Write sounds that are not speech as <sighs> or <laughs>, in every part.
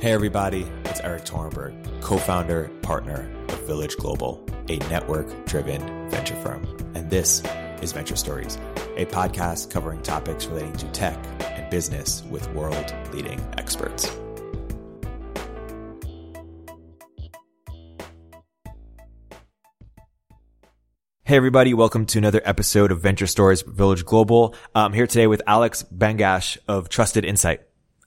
Hey, everybody, it's Erik Torenberg, co founder, partner of Village Global, a network driven venture firm. And this is Venture Stories, a podcast covering topics relating to tech and business with world leading experts. Hey, everybody. Welcome to another episode of Venture Stories Village Global. I'm here today with Alex Bangash of Trusted Insight.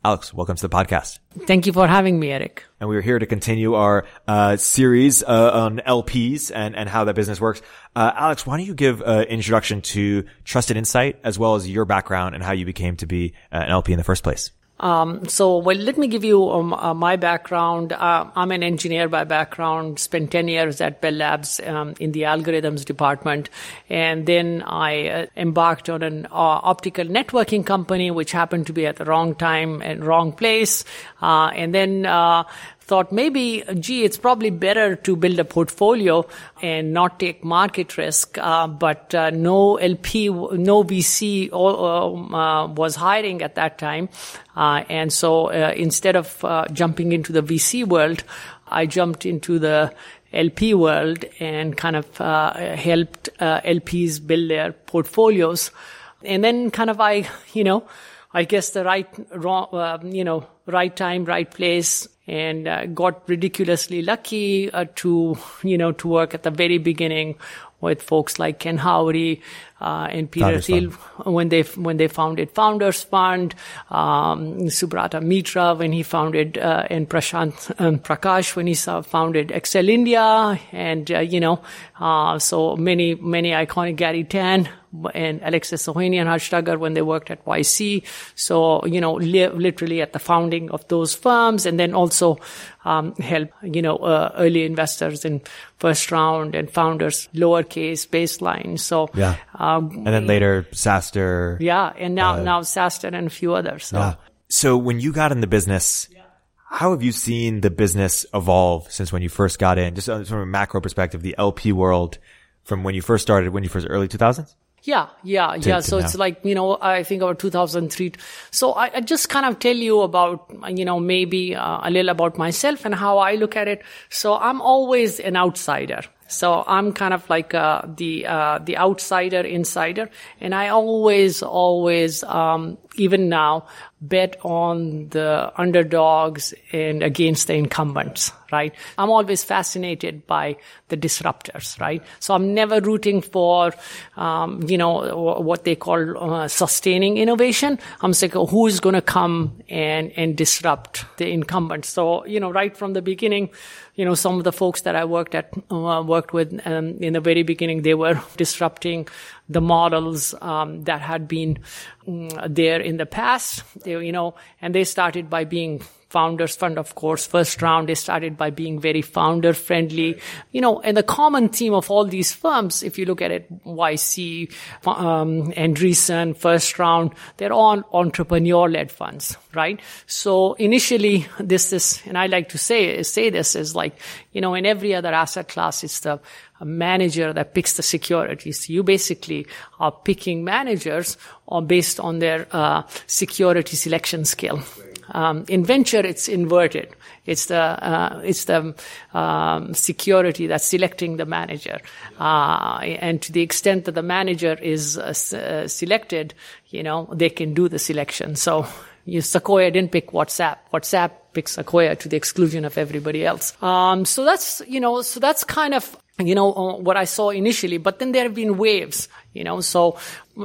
Alex, welcome to the podcast. Thank you for having me, Erik. And we are here to continue our uh, series uh, on LPs and, and how that business works. Uh, Alex, why don't you give an introduction to Trusted Insight as well as your background and how you became to be uh, an LP in the first place? Um, so, well, let me give you um, uh, my background. Uh, I'm an engineer by background, spent 10 years at Bell Labs um, in the algorithms department. And then I uh, embarked on an uh, optical networking company, which happened to be at the wrong time and wrong place. Uh, and then uh, thought maybe, gee, it's probably better to build a portfolio and not take market risk. Uh, but uh, no LP, no VC uh, was hiring at that time. Uh, and so uh, instead of uh, jumping into the VC world, I jumped into the LP world and kind of helped LPs build their portfolios. And then kind of I, you know, I guess the right, wrong, you know, right time, right place, and uh, got ridiculously lucky uh, to you know to work at the very beginning with folks like Ken Howery uh, and Peter Thiel when they when they founded Founders Fund, um, Subrata Mitra when he founded uh, and Prashant um, Prakash when he founded Accel India, and uh, you know uh, so many many iconic Garry Tan and Alexis Ohanian and Harj Taggar when they worked at YC. So, you know, li- literally at the founding of those firms and then also um, help, you know, uh, early investors in first round and founders lowercase baseline. So, yeah. Um, and then later SaaStr. Yeah. And now, uh, now SaaStr and a few others. So. Yeah. So when you got in the business, how have you seen the business evolve since when you first got in? Just from a macro perspective, the LP world from when you first started, when you first early 2000s? Yeah, yeah, to, yeah. To so now. it's like, you know, I think about 2003. So I, I, just kind of tell you about, you know, maybe uh, a little about myself and how I look at it. So I'm always an outsider. So I'm kind of like uh, the uh, the outsider insider, and I always always um, even now bet on the underdogs and against the incumbents, right? I'm always fascinated by the disruptors, right? So I'm never rooting for, um, you know, what they call uh, sustaining innovation. I'm saying who is going to come and, and disrupt the incumbents. So, you know, right from the beginning, you know, some of the folks that I worked at, uh, worked with um, in the very beginning, they were <laughs> disrupting the models um, that had been um, there in the past. They, you know, and they started by being founders fund, of course, first round, they started by being very founder friendly, you know, and the common theme of all these firms, if you look at it, YC, um, Andreessen, first round, they're all entrepreneur led funds, right? So initially this is, and I like to say, say this is like, you know, in every other asset class, it's the manager that picks the securities. You basically are picking managers based on their uh, security selection skill. Um, in venture, it's inverted. It's the uh, it's the um, security that's selecting the manager, uh, and to the extent that the manager is uh, uh selected, you know they can do the selection. So. You, Sequoia didn't pick WhatsApp. WhatsApp picks Sequoia to the exclusion of everybody else. Um, so that's, you know, so that's kind of you know, uh, what I saw initially, but then there have been waves, you know, so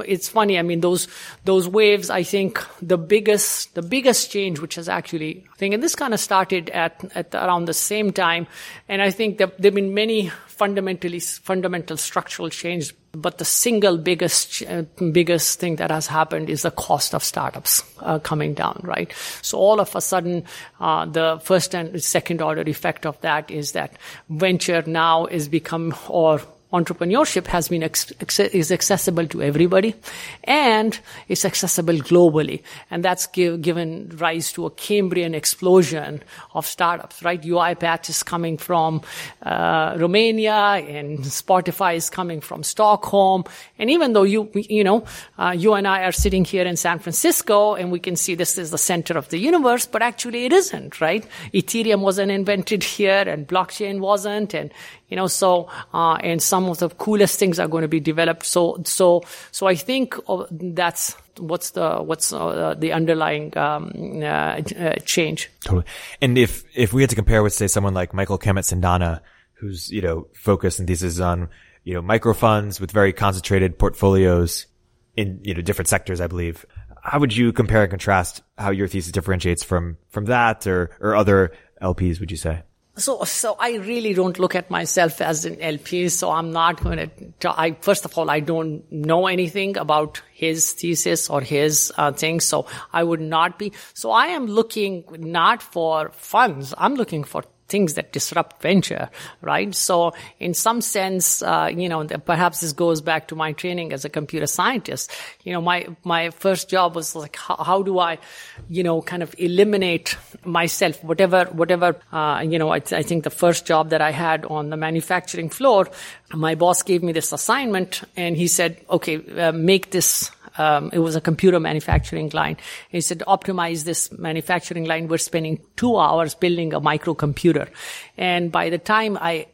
it's funny. I mean, those, those waves, I think the biggest, the biggest change, which has actually, I think, and this kind of started at, at around the same time. And I think that there have been many fundamentally, fundamental structural change but the single biggest, uh, biggest thing that has happened is the cost of startups uh, coming down, right? So all of a sudden, uh, the first and second order effect of that is that venture now is become, or entrepreneurship has been is accessible to everybody and it's accessible globally. And that's give, given rise to a cambrian explosion of startups right? Uipath is coming from uh, romania and spotify is coming from stockholm. And even though you you know uh, you and i are sitting here in san francisco and we can see this is the center of the universe but actually it isn't right? Ethereum wasn't invented here and blockchain wasn't and you know so uh, and some of the coolest things are going to be developed. So so so i think that's what's the what's uh, the underlying um, uh, uh, change. Totally. And if if we had to compare with say someone like michael Kim at Cendana who's you know focused and thesis is on you know micro funds with very concentrated portfolios in you know different sectors i believe how would you compare and contrast how your thesis differentiates from from that or or other lps would you say so, so I really don't look at myself as an LP. So I'm not going to, I, first of all, I don't know anything about his thesis or his uh, thing. So I would not be. So I am looking not for funds. I'm looking for things that disrupt venture, right? So in some sense, uh, you know, perhaps this goes back to my training as a computer scientist. You know, my, my first job was like, how, how do I, you know, kind of eliminate myself, whatever, whatever, uh, you know, I, I think the first job that I had on the manufacturing floor, my boss gave me this assignment and he said, okay, uh, make this um, it was a computer manufacturing line. He said, optimize this manufacturing line. We're spending two hours building a microcomputer. And by the time I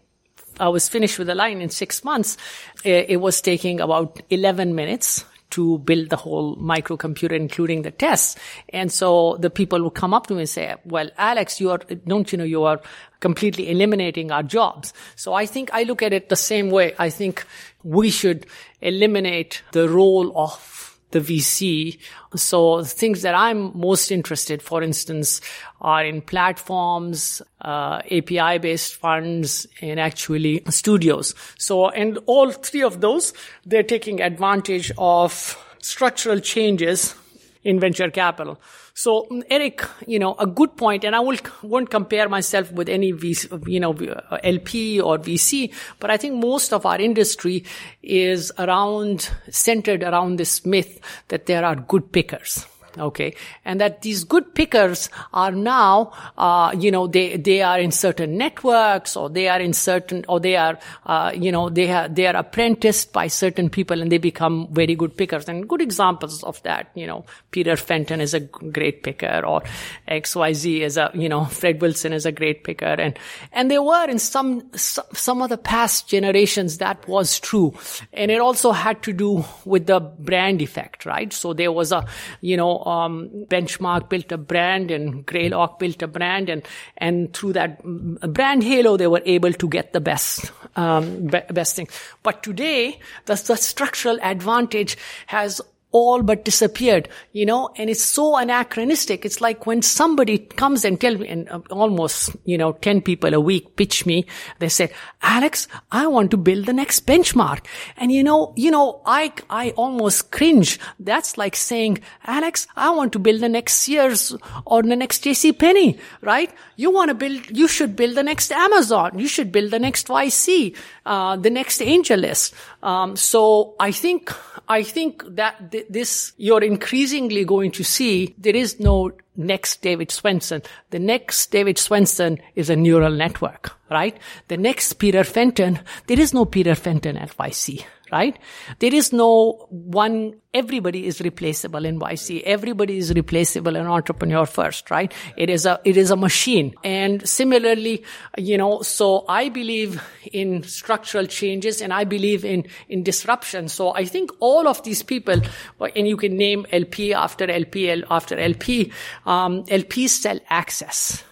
I was finished with the line in six months. It, was taking about 11 minutes to build the whole microcomputer, including the tests. And so the people would come up to me and say, well, Alex, you are, don't you know, you are completely eliminating our jobs. So I think I look at it the same way. I think we should eliminate the role of the VC. So things that I'm most interested, for instance, are in platforms, uh, API based funds, and actually studios. So, and all three of those, they're taking advantage of structural changes in venture capital. So, mm, Erik, you know, a good point, and I will, won't compare myself with any VC, you know, uh, LP or VC, but I think most of our industry is around, centered around this myth that there are good pickers okay. And that these good pickers are now uh, you know they they are in certain networks or they are in certain or they are uh, you know they are they are apprenticed by certain people and they become very good pickers. And good examples of that you know peter fenton is a great picker or xyz is a you know <laughs> fred wilson is a great picker. And and there were in some some of the past generations that was true. And it also had to do with the brand effect right? So there was a you know um, Benchmark built a brand and Greylock built a brand and, and through that brand halo, they were able to get the best, um, best thing. But today, the, the structural advantage has all but disappeared, you know, and it's so anachronistic. It's like when somebody comes and tell me, and uh, almost, you know, 10 people a week pitch me, they say, Alex, I want to build the next benchmark. And you know, you know, I, I almost cringe. That's like saying, Alex, I want to build the next Sears or the next JC Penney, right? You want to build, you should build the next Amazon. You should build the next YC, uh, the next AngelList. Um, so I think, I think that th- this, you're increasingly going to see there is no next David Swensen. The next David Swensen is a neural network, right? The next Peter Fenton, there is no Peter Fenton at YC, right? There is no one, everybody is replaceable in YC. Everybody is replaceable in entrepreneur first, right? It is a, it is a machine. And similarly, you know, so I believe in structural changes and I believe in, in disruption. So I think all of these people, and you can name LP after LP after LP, um, LPs sell access.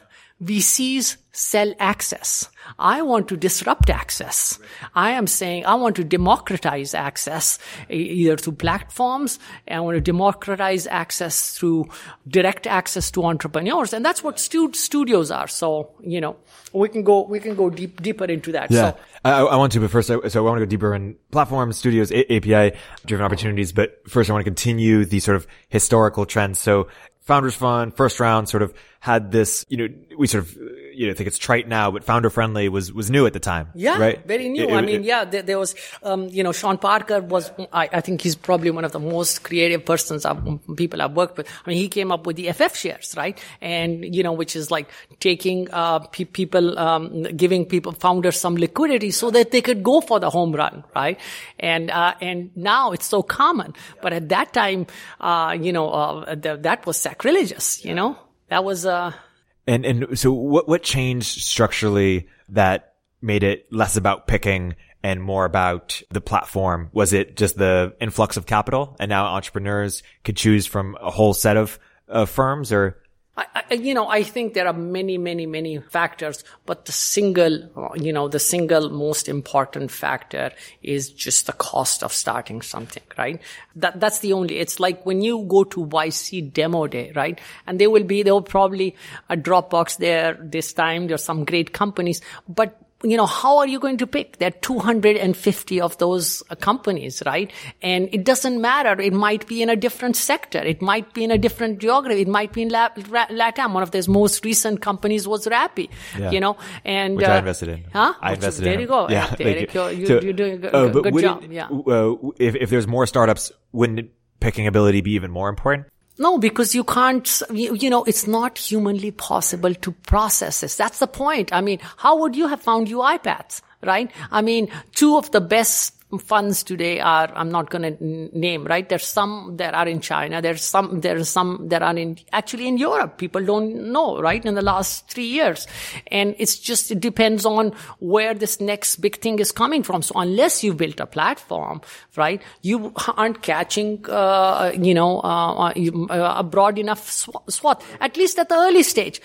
VCs sell access. I want to disrupt access. I am saying I want to democratize access either through platforms. I want to democratize access through direct access to entrepreneurs. And that's what stu- studios are. So, you know, we can go, we can go deep, deeper into that. Yeah. So, I, I want to, but first, I, so I want to go deeper in platforms, studios, A- API driven opportunities. But first, I want to continue the sort of historical trends. So Founders Fund, first round sort of had this, you know, we sort of you know, I think it's trite now, but founder friendly was, was new at the time. Yeah. Right. Very new. It, I mean, it, yeah, there, there, was, um, you know, Sean Parker was, I, I, think he's probably one of the most creative persons I've, people I've worked with. I mean, he came up with the FF shares, right? And, you know, which is like taking, uh, pe- people, um, giving people, founders some liquidity so that they could go for the home run, right? And, uh, and now it's so common. But at that time, uh, you know, uh, th- that was sacrilegious, you know? That was, uh, and and so what what changed structurally that made it less about picking and more about the platform? Was it just the influx of capital and now entrepreneurs could choose from a whole set of uh, firms or I, I, you know, I think there are many, many, many factors, but the single, you know, the single most important factor is just the cost of starting something, right? That, that's the only, it's like when you go to YC demo day, right? And there will be, there will probably a Dropbox there this time. There's some great companies, but you know, how are you going to pick? There are 250 of those uh, companies, right? And it doesn't matter. It might be in a different sector. It might be in a different geography. It might be in Latam. One of those most recent companies was Rappi, yeah. you know, and which uh, I invested in. Huh? I invested there in. you go. Yeah, Derek, you're, you, so, you're, doing a uh, good job. It, yeah. Uh, if if there's more startups, wouldn't picking ability be even more important? No, because you can't, you, you, know, it's not humanly possible to process this. That's the point. I mean, how would you have found UiPaths, right? I mean, two of the best funds today are I'm not going to name right? There's some that are in China there's some there's some that are in actually in Europe. People don't know right in the last 3 years. And it's just it depends on where this next big thing is coming from. So unless you built a platform right you aren't catching uh, you know uh, uh a broad enough swath at least at the early stage.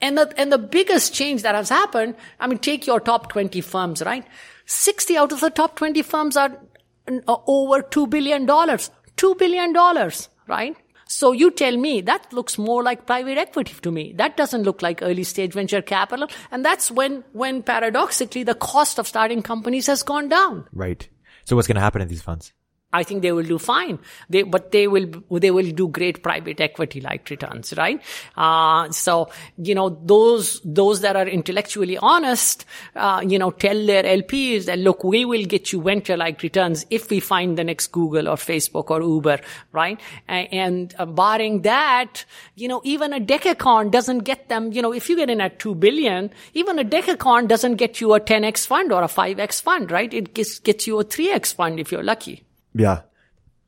And the and the biggest change that has happened I mean take your top 20 firms right 60 out of the top 20 firms are over $2 billion. $2 billion, right? So you tell me that looks more like private equity to me. That doesn't look like early stage venture capital. And that's when, when paradoxically the cost of starting companies has gone down. Right. So what's going to happen in these funds? I think they will do fine. They, but they will, they will do great private equity like returns, right? Uh, so, you know, those, those that are intellectually honest, uh, you know, tell their LPs that, look, we will get you venture like returns if we find the next Google or Facebook or Uber, right? And, uh, barring that, you know, even a decacorn doesn't get them, you know, if you get in at 2 billion, even a decacorn doesn't get you a 10x fund or a 5x fund, right? It gets, gets you a 3x fund if you're lucky. Yeah.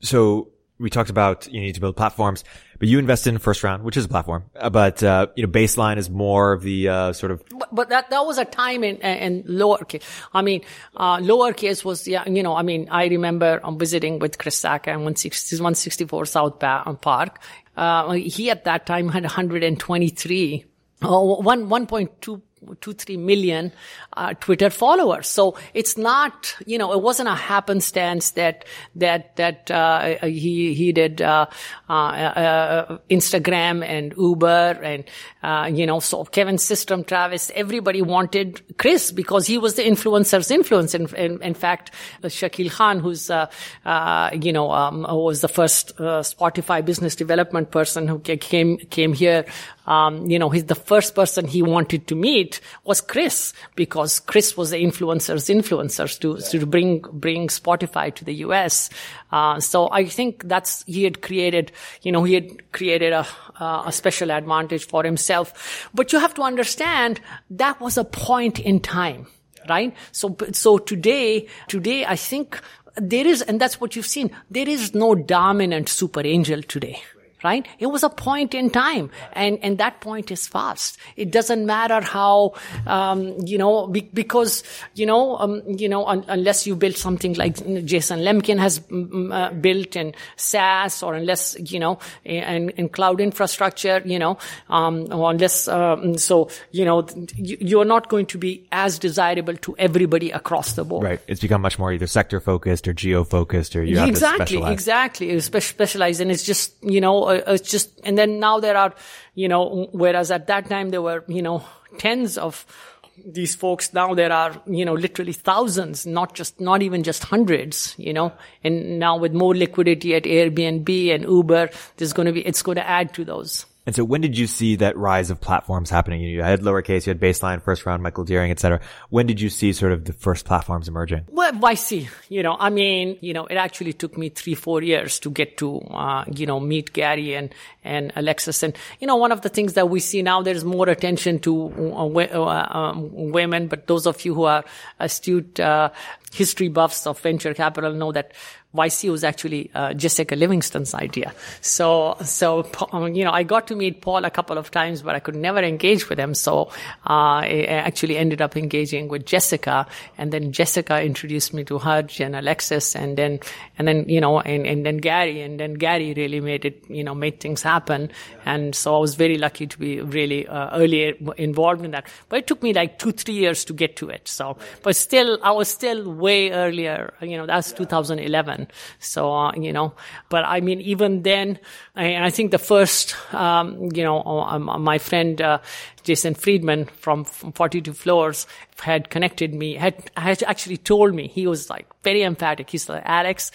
So we talked about you need to build platforms, but you invested in first round, which is a platform. Uh, but uh, you know, baseline is more of the uh, sort of. But, but, that that was a time in in lowercase. I mean, uh, lowercase was yeah. You know, I mean, I remember I'm visiting with Chris Sacca in 164 South Park. Uh, he at that time had 123. Oh, one, 1.2 two, three million uh, Twitter followers. So it's not, you know, it wasn't a happenstance that that that uh, he he did uh, uh, uh Instagram and Uber and uh, you know, so Kevin Systrom, Travis, everybody wanted Chris because he was the influencer's influence. In, in, in fact, Shakil Khan, who's you know um, was the first Spotify business development person who came came here um, you know, he's the first person he wanted to meet was Chris because Chris was the influencer's influencers to, to bring, bring Spotify to the US. Uh, so I think that's, he had created, you know, he had created a, uh, a special advantage for himself. But you have to understand that was a point in time, right? So, so today, today I think there is, and that's what you've seen, there is no dominant super angel today right? It was a point in time, and and that point is fast. It doesn't matter how, um, you know, be, because you know, um, you know, un, unless you build something like Jason Lemkin has mm, uh, built in SaaS, or unless you know, in, in cloud infrastructure, you know, um, or unless um, so, you know, you, are not going to be as desirable to everybody across the board. Right. It's become much more either sector focused or geo focused, or you have exactly, to specialize. exactly, specialized, and it's just you know uh, Uh, it's just, and then now there are, you know, whereas at that time there were, you know, tens of these folks now there are you know literally thousands not just not even just hundreds you know. And now with more liquidity at airbnb and uber there's going to be it's going to add to those And so when did you see that rise of platforms happening? You had lowercase, you had baseline, first round, Michael Dearing, et cetera. When did you see sort of the first platforms emerging? Well, I see. you know, I mean, you know, it actually took me three, four years to get to, uh, you know, meet Garry and, and Alexis. And, you know, one of the things that we see now, there's more attention to uh, uh, um, women, but those of you who are astute, uh, history buffs of venture capital know that YC was actually uh, Jessica Livingston's idea. So, so um, you know, I got to meet Paul a couple of times, but I could never engage with him. So, uh, I actually ended up engaging with Jessica, and then Jessica introduced me to Hutch and Alexis, and then, and then you know, and, and then Garry, and then Garry really made it, you know, made things happen. And so I was very lucky to be really uh, early involved in that. But it took me like two, three years to get to it. So, but still, I was still way earlier. You know, that's 2011. So, uh, you know, but I mean, even then, I, I think the first, um, you know, um, my friend, uh, Jason Freedman from, from 42 Floors had connected me, had, had actually told me, he was like very emphatic. He's like, Alex,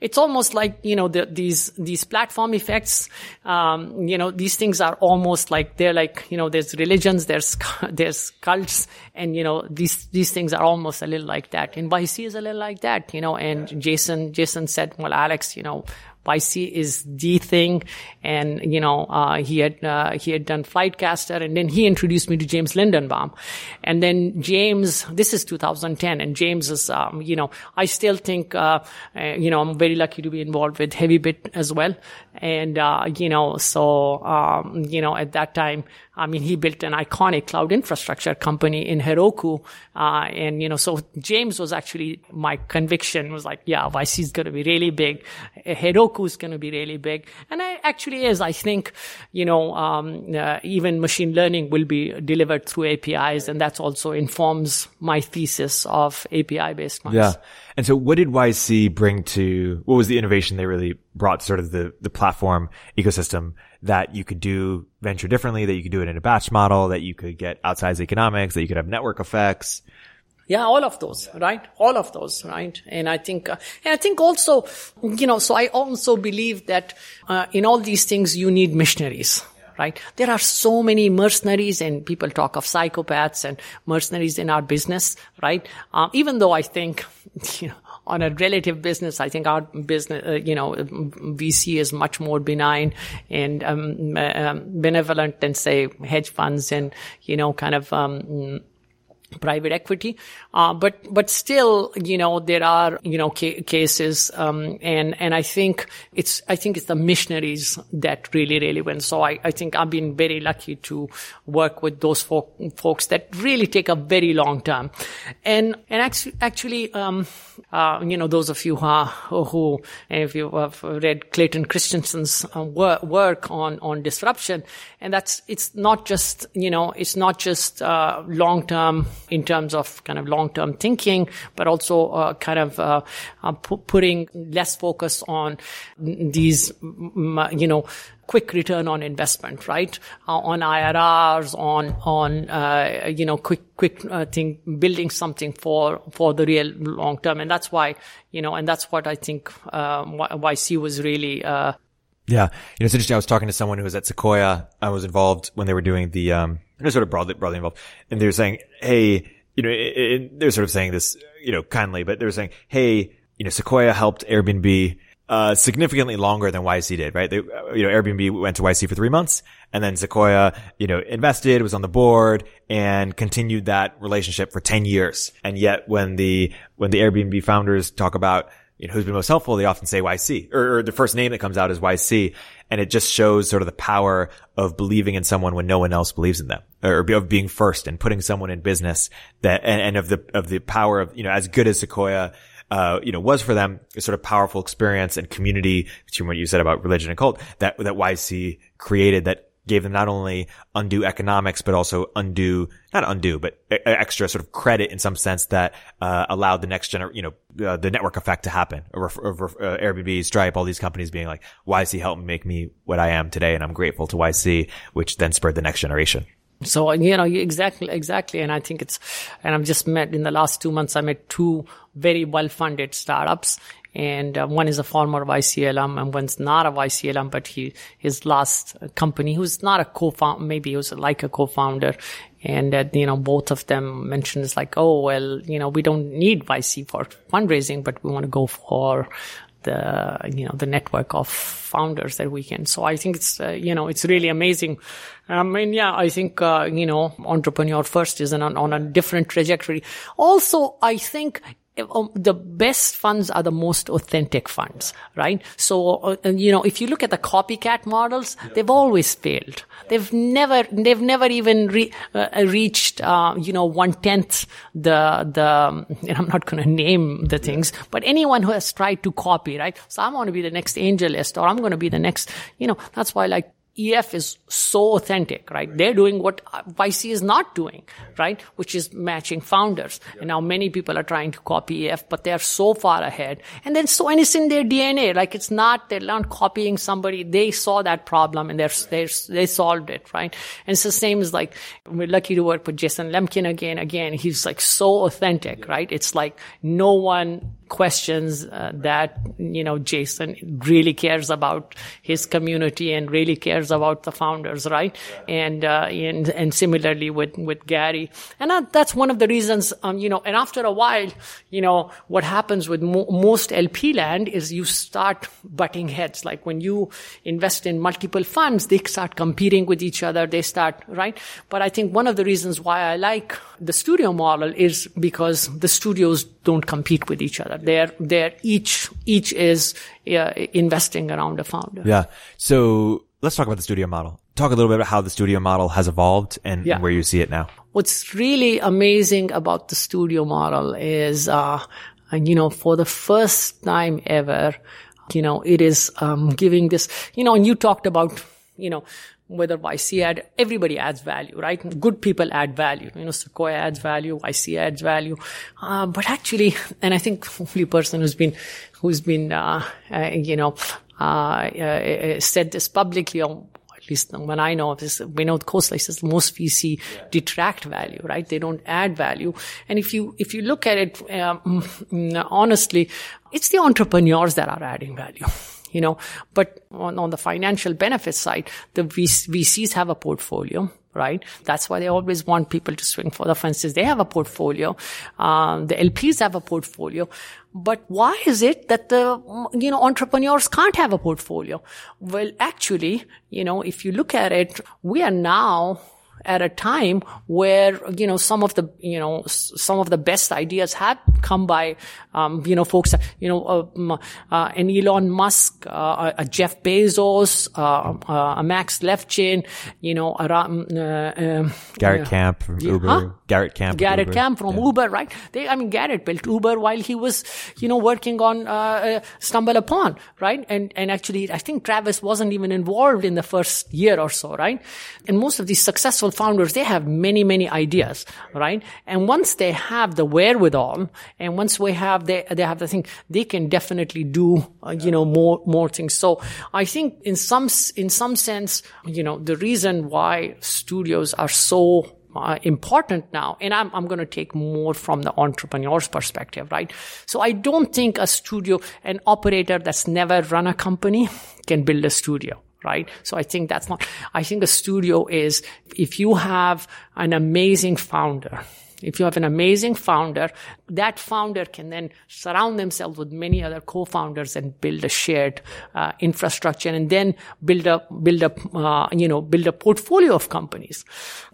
it's almost like you know the, these these platform effects um, you know these things are almost like they're like you know there's religions there's <laughs> there's cults and you know these these things are almost a little like that. And YC is a little like that you know and Jason Jason said well Alex you know YC is the thing. And, you know, uh, he had, uh, he had done Flightcaster and then he introduced me to James Lindenbaum. And then James, this is 2010 and James is, um, you know, I still think, uh, uh you know, I'm very lucky to be involved with Heavybit as well. And, uh, you know, so, um, you know, at that time, I mean, he built an iconic cloud infrastructure company in Heroku. Uh, and, you know, so James was actually my conviction was like, yeah, YC is going to be really big. Heroku is going to be really big. And it actually is. I think, you know, um, uh, even machine learning will be delivered through APIs. And that also informs my thesis of API based ones. Yeah. And so what did YC bring to, what was the innovation they really brought sort of the, the platform ecosystem that you could do venture differently, that you could do it in a batch model, that you could get outsized economics, that you could have network effects. Yeah, all of those, right? All of those, right? And I think, uh, and I think also, you know, so I also believe that uh, in all these things you need missionaries, right? There are so many mercenaries and people talk of psychopaths and mercenaries in our business, right? Um, even though I think, <laughs> you know, on a relative business, I think our business, uh, you know, VC is much more benign and um, um, benevolent than say hedge funds and you know, kind of um, private equity. Uh, but, but still, you know, there are, you know, ca- cases, um, and, and I think it's, I think it's the missionaries that really, really win. So I, I think I've been very lucky to work with those folk, folks that really take a very long time. And, and actually, actually, um, uh, you know, those of you who, who, if you have read Clayton Christensen's uh, work, work on, on disruption, and that's, it's not just, you know, it's not just, uh, long term in terms of kind of long-term thinking, but also uh, kind of uh, uh, putting less focus on these, you know, quick return on investment, right? Uh, on IRRs, on on uh, you know quick quick uh, thing, building something for for the real long term, and that's why you know, and that's what I think um, YC was really. Uh, yeah, you know, it's interesting. I was talking to someone who was at Sequoia. I was involved when they were doing the um, they're sort of broadly, broadly involved. And they're saying, Hey, you know, they're sort of saying this, you know, kindly, but they're saying, Hey, you know, Sequoia helped Airbnb, uh, significantly longer than YC did, right? They, you know, Airbnb went to YC for three months and then Sequoia, you know, invested, was on the board and continued that relationship for 10 years. And yet when the, when the Airbnb founders talk about, you know, who's been most helpful, they often say YC or, or, the first name that comes out is YC. And it just shows sort of the power of believing in someone when no one else believes in them or of being first and putting someone in business that, and, and of the, of the power of, you know, as good as Sequoia, uh, you know, was for them a sort of powerful experience and community between what you said about religion and cult that, that YC created that gave them not only undue economics, but also undue, not undue, but extra sort of credit in some sense that, uh, allowed the next gener, you know, uh, the network effect to happen. Uh, Airbnb, Stripe, all these companies being like, YC helped make me what I am today. And I'm grateful to YC, which then spurred the next generation. So, you know, exactly, exactly. And I think it's, and I've just met in the last two months, I met two very well funded startups and uh, one is a former YC alum and one's not a YC alum, but he his last company, who's not a co-founder, maybe he was like a co-founder, and uh, you know both of them mentioned it's like, oh well, you know we don't need YC for fundraising, but we want to go for the you know the network of founders that we can. So I think it's uh, you know it's really amazing. I mean, yeah, I think uh, you know entrepreneur first is an, on a different trajectory. Also, I think um, the best funds are the most authentic funds, right? So, uh, you know, if you look at the copycat models, they've always failed. They've never, they've never even re, uh, reached, uh, you know, one tenth the, the, <laughs> I'm not going to name the things, but anyone who has tried to copy, right? So I'm going to be the next AngelList or I'm going to be the next, you know, that's why like EF is so authentic, right? They're doing what YC is not doing, right? Which is matching founders. And now many people are trying to copy EF, but they're so far ahead. And then so, and it's in their DNA. Like it's not, they're not copying somebody. They saw that problem and they're, they're, they solved it, right? And it's the same as like, we're lucky to work with Jason Lemkin again. Again, he's like so authentic, right? It's like no one questions uh, that you know Jason really cares about his community and really cares about the founders, right? Yeah. And uh, and and similarly with with Garry, and that, that's one of the reasons, um, you know. And after a while, you know, what happens with mo- most LP land is you start butting heads. Like when you invest in multiple funds, they start competing with each other. They start right. But I think one of the reasons why I like the studio model is because the studios don't compete with each other. They're, they're each, each is uh, investing around a founder. Yeah. So let's talk about the studio model. Talk a little bit about how the studio model has evolved and, yeah. and where you see it now. What's really amazing about the studio model is, uh, you know, for the first time ever, you know, it is, um, giving this, you know, and you talked about, you know, whether YC add, everybody adds value, right? Good people add value. You know, Sequoia adds value, YC adds value. Uh, but actually, <laughs> and I think only person who's been, who's been, uh, uh, you know, uh, uh, said this publicly or at least when I know of this, we know Khosla says most VC detract value, right? They don't add value. And if you, if you look at it, um, <laughs> honestly, it's the entrepreneurs that are adding value <laughs> you know, but on, on the financial benefit side, the VCs have a portfolio right? That's why they always want people to swing for the fences. They have a portfolio. Um, the LPs have a portfolio. But why is it that the, you know, entrepreneurs can't have a portfolio? Well, actually, you know, if you look at it, we are now at a time where, you know, some of the, you know, some of the best ideas have come by, um, you know, folks, you know, uh, uh, an Elon Musk, uh, a Jeff Bezos, uh, uh, a Max Levchin, you know, a, um, um, Garrett Camp from Uber, huh? Garrett Camp, Garrett Camp from yeah. Uber, right? They, I mean, Garrett built Uber while he was, you know, working on StumbleUpon, right? And and actually, I think Travis wasn't even involved in the first year or so, right? And most of these successful founders, they have many, many ideas, right? And once they have the wherewithal, and once we have, they, they have the thing, they can definitely do, uh, you know, more, more things. So I think in some, in some sense, you know, the reason why studios are so uh, important now. And I'm, I'm going to take more from the entrepreneur's perspective, right? So I don't think a studio, an operator that's never run a company can build a studio right? So I think that's not, I think a studio is if you have an amazing founder, if you have an amazing founder, that founder can then surround themselves with many other co-founders and build a shared uh, infrastructure and then build a build a uh, you know build a portfolio of companies.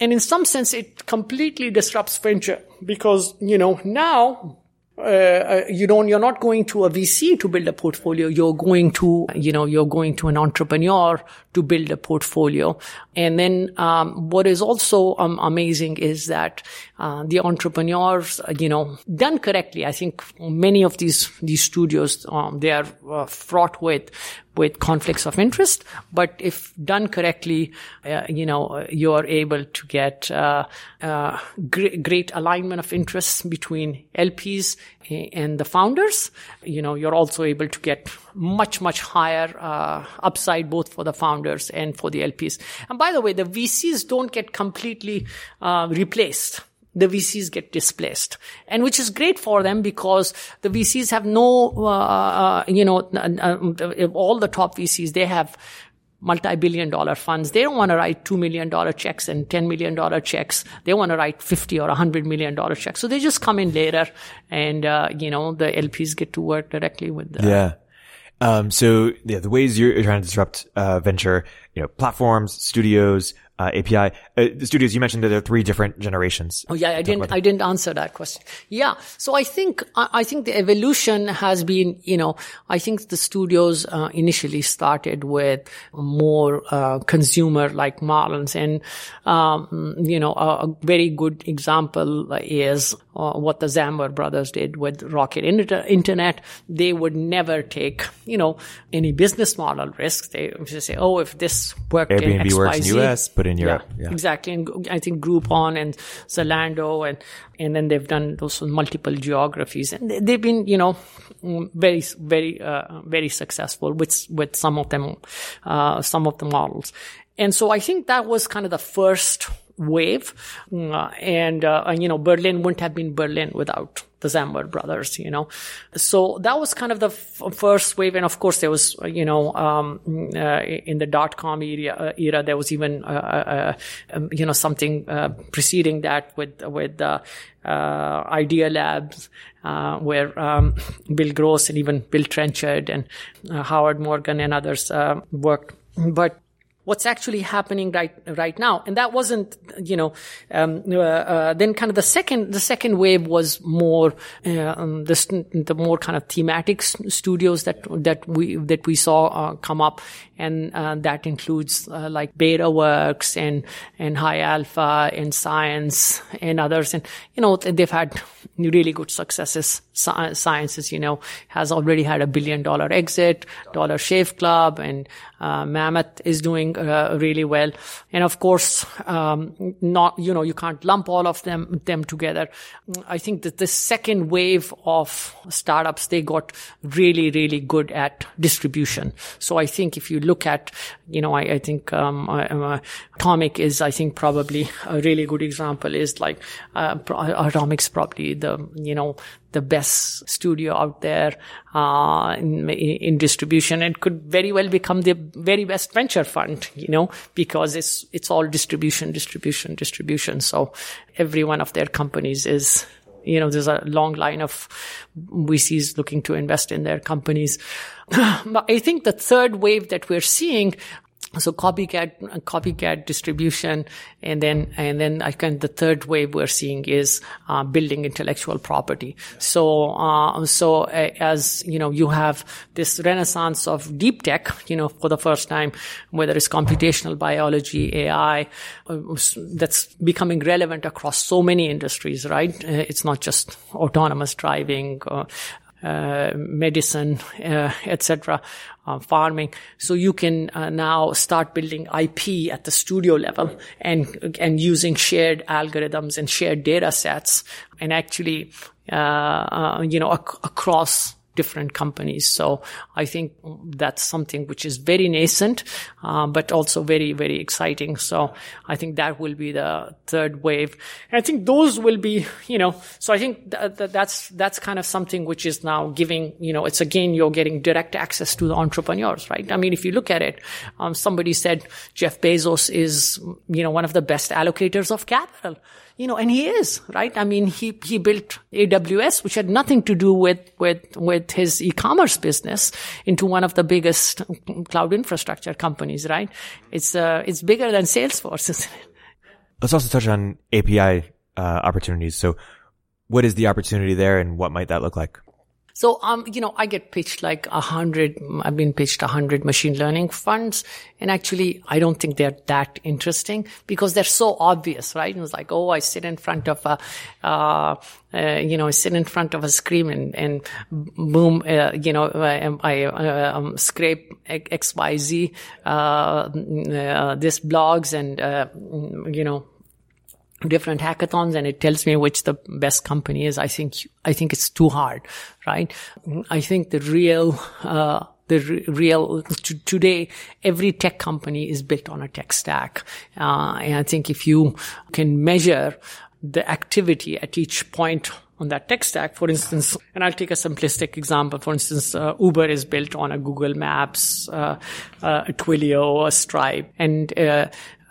And in some sense, it completely disrupts venture because you know now uh, uh, you don't, you're not going to a VC to build a portfolio. You're going to, you know, you're going to an entrepreneur to build a portfolio. And then, um, what is also um, amazing is that, uh, the entrepreneurs, uh, you know, done correctly. I think many of these, these studios, um, they are uh, fraught with, with conflicts of interest. But if done correctly, uh, you know, you're able to get uh, uh, great, great alignment of interests between LPs and the founders. You know, you're also able to get much, much higher uh, upside both for the founders and for the LPs. And by the way, the VCs don't get completely uh, replaced the VCs get displaced. And which is great for them because the VCs have no, uh, uh you know, uh, all the top VCs, they have multi-billion dollar funds. They don't want to write $2 million checks and $10 million checks. They want to write 50 or $100 million checks. So they just come in later and, uh, you know, the LPs get to work directly with the. Yeah. Um, so yeah, the ways you're trying to disrupt, uh, venture, you know, platforms, studios, uh, API. Uh, the studios, you mentioned that there are three different generations. Oh yeah, I didn't, I didn't answer that question. Yeah. So I think, I think the evolution has been, you know, I think the studios, uh, initially started with more, uh, consumer like models. And, um, you know, a, a, very good example is uh, what the Samwer brothers did with Rocket Internet. They would never take, you know, any business model risks. They just say, oh, if this worked Airbnb in XYZ, works in US, but in Europe. Yeah, yeah. exactly. And I think Groupon and Zalando and, and then they've done those multiple geographies and they've been, you know, very, very, uh, very successful with, with some of them, uh, some of the models. And so I think that was kind of the first wave. Uh, and, uh, you know, Berlin wouldn't have been Berlin without the Samwer brothers, you know. So that was kind of the f- first wave. And of course, there was, you know, um, uh, in the dot com era, uh, era, there was even, uh, uh, um, you know, something preceding that with, with, Idea Labs, where um, Bill Gross and even Bill Trenchard and Howard Morgan and others worked. But what's actually happening right right now. And that wasn't you know um, uh, uh, then kind of the second the second wave was more uh, um, the, the more kind of thematic studios that that we that we saw uh, come up. And uh, that includes uh, like BetaWorks and and High Alpha and Science and others. And you know they've had really good successes. Sciences you know has already had a billion dollar exit Dollar Shave Club and Mammoth is doing uh, really well. And of course, um, not, you know, you can't lump all of them, them together. I think that the second wave of startups, they got really, really good at distribution. So I think if you look at, you know, I, I think, um, uh, Atomic is, I think, probably a really good example is like, uh, Atomic's probably the, you know, the best studio out there uh, in, in, distribution. It could very well become the very best venture fund, you know, because it's it's all distribution, distribution, distribution. So every one of their companies is you know, there's a long line of VCs looking to invest in their companies. but <sighs> I think the third wave that we're seeing so copycat copycat distribution and then and then i can the third wave we're seeing is uh, building intellectual property. So uh, so uh, as you know you have this renaissance of deep tech you know for the first time whether it's computational biology ai uh, that's becoming relevant across so many industries right? Uh, it's not just autonomous driving uh, medicine, uh, etc., uh, farming. So you can uh, now start building IP at the studio level and and using shared algorithms and shared data sets, and actually, uh, you know, ac- across different companies. So I think that's something which is very nascent, uh, but also very, very exciting. So I think that will be the third wave. And I think those will be, you know, so I think th- th- that's, that's kind of something which is now giving, you know, it's again, you're getting direct access to the entrepreneurs, right? I mean, if you look at it, um, somebody said Jeff Bezos is, you know, one of the best allocators of capital you know, and he is, right? I mean, he, he built AWS, which had nothing to do with, with, with his e-commerce business into one of the biggest cloud infrastructure companies, right? It's, uh, it's bigger than Salesforce, isn't it? Let's also touch on API, uh, opportunities. So what is the opportunity there and what might that look like? So, um, you know, I get pitched like a hundred, I've been pitched a hundred machine learning funds. And actually, I don't think they're that interesting because they're so obvious, right? it's like, oh, I sit in front of a, uh, uh, you know, I sit in front of a screen and, and boom, uh, you know, uh, I, uh, um, scrape X, Y, Z, uh, uh, this blogs and, you know, different hackathons and it tells me which the best company is. I think, I think it's too hard, right? I think the real, uh, the real t- today every tech company is built on a tech stack uh, and i think if you can measure the activity at each point on that tech stack. For instance, and I'll take a simplistic example. For instance, uh, Uber is built on a Google Maps, uh, uh, a Twilio, a Stripe, and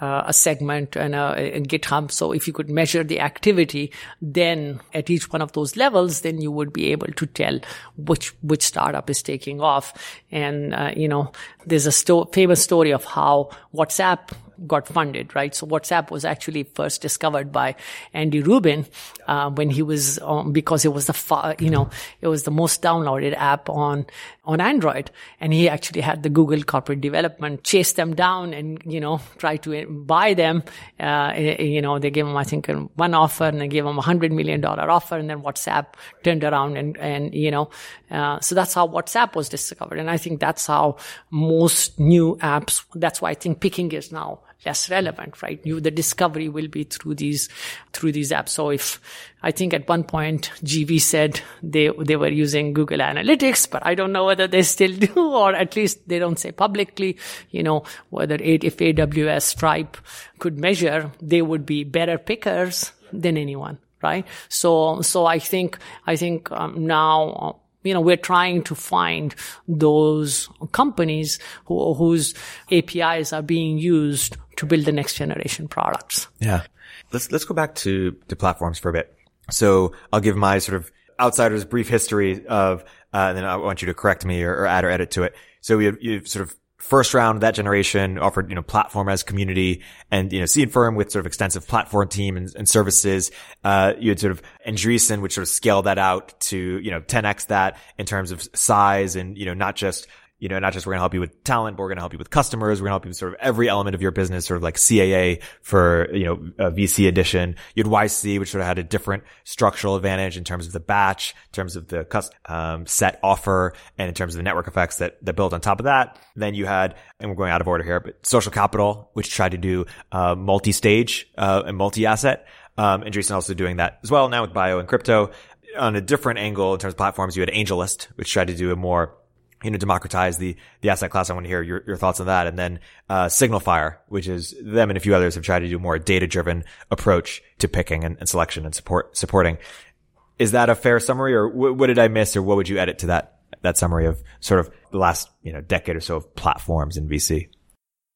uh, uh, a segment and a, a, GitHub. So if you could measure the activity, then at each one of those levels, then you would be able to tell which which startup is taking off. And uh, you know, there's a sto- famous story of how WhatsApp got funded, right? So WhatsApp was actually first discovered by Andy Rubin uh, when he was um, because it was the you know it was the most downloaded app on on Android, and he actually had the Google corporate development chase them down and you know try to buy them. Uh, you know they gave him I think one offer and they gave him a hundred million dollar offer, and then WhatsApp turned around and and you know uh, so that's how WhatsApp was discovered, and I think that's how most new apps. That's why I think picking is now less relevant, right? You, the discovery will be through these, through these apps. So if I think at one point GV said they, they were using Google Analytics, but I don't know whether they still <laughs> do, or at least they don't say publicly, you know, whether if AWS Stripe could measure, they would be better pickers than anyone right? So, so I think, I think um, now you know, we're trying to find those companies who, whose APIs are being used to build the next generation products. Yeah. Let's, let's go back to, to platforms for a bit. So I'll give my sort of outsider's brief history of, uh, and then I want you to correct me or, or add or edit to it. So you sort of first round that generation offered, you know, platform as community and, you know, seed firm with sort of extensive platform team and, and services. Uh, you had sort of Andreessen, which sort of scaled that out to, you know, 10x that in terms of size and, you know, not just you know, not just we're going to help you with talent, but we're going to help you with customers. We're going to help you with sort of every element of your business, sort of like CAA for, you know, a VC edition. You had YC, which sort of had a different structural advantage in terms of the batch, in terms of the custom, um, set offer, and in terms of the network effects that, that built on top of that. Then you had, and we're going out of order here, but social capital, which tried to do, uh, multi-stage, uh, and multi-asset. Um, and Jason also doing that as well now with bio and crypto. On a different angle in terms of platforms, you had AngelList, which tried to do a more you know, democratize the, the asset class. I want to hear your, your thoughts on that. And then, uh, SignalFire, which is them and a few others have tried to do more data driven approach to picking and, and, selection and support, supporting. Is that a fair summary or w- what did I miss or what would you edit to that, that summary of sort of the last, you know, decade or so of platforms in VC?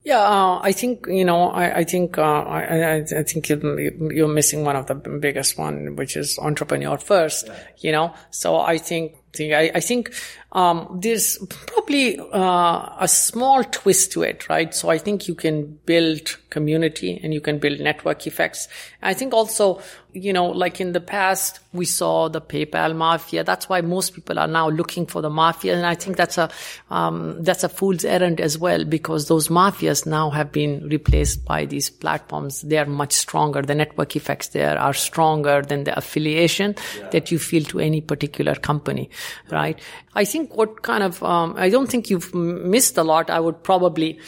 Yeah, uh, I think you know. I, I think uh, I, I, think you're missing one of the biggest one, which is entrepreneur first. You know, so I think I, I think um, there's probably uh, a small twist to it, right? So I think you can build community and you can build network effects. I think also, you know, like in the past, we saw the PayPal mafia. That's why most people are now looking for the mafia, and I think that's a um, that's a fool's errand as well because those mafias now have been replaced by these platforms. They are much stronger. The network effects there are stronger than the affiliation yeah. that you feel to any particular company right? I think what kind of, um, I don't think you've missed a lot. I would probably,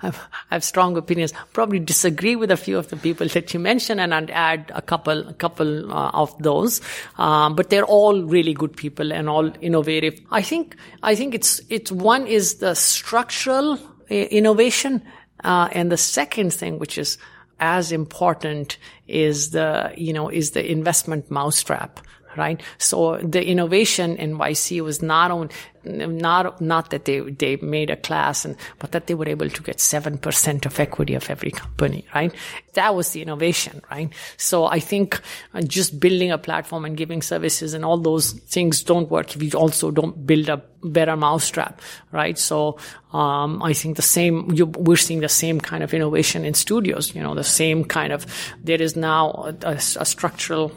I have strong opinions. Probably disagree with a few of the people that you mentioned, and I'd add a couple, a couple uh, of those. Um, but they're all really good people and all innovative. I think, I think it's it's one is the structural uh, innovation, uh, and the second thing, which is as important, is the you know is the investment mousetrap right? So the innovation in YC was not on, not, not that they, they made a class and, but that they were able to get 7% of equity of every company, right? That was the innovation, right? So I think uh, just building a platform and giving services and all those things don't work if you also don't build a better mousetrap, right? So, um, I think the same, you, we're seeing the same kind of innovation in studios, you know, the same kind of, there is now a, a, a structural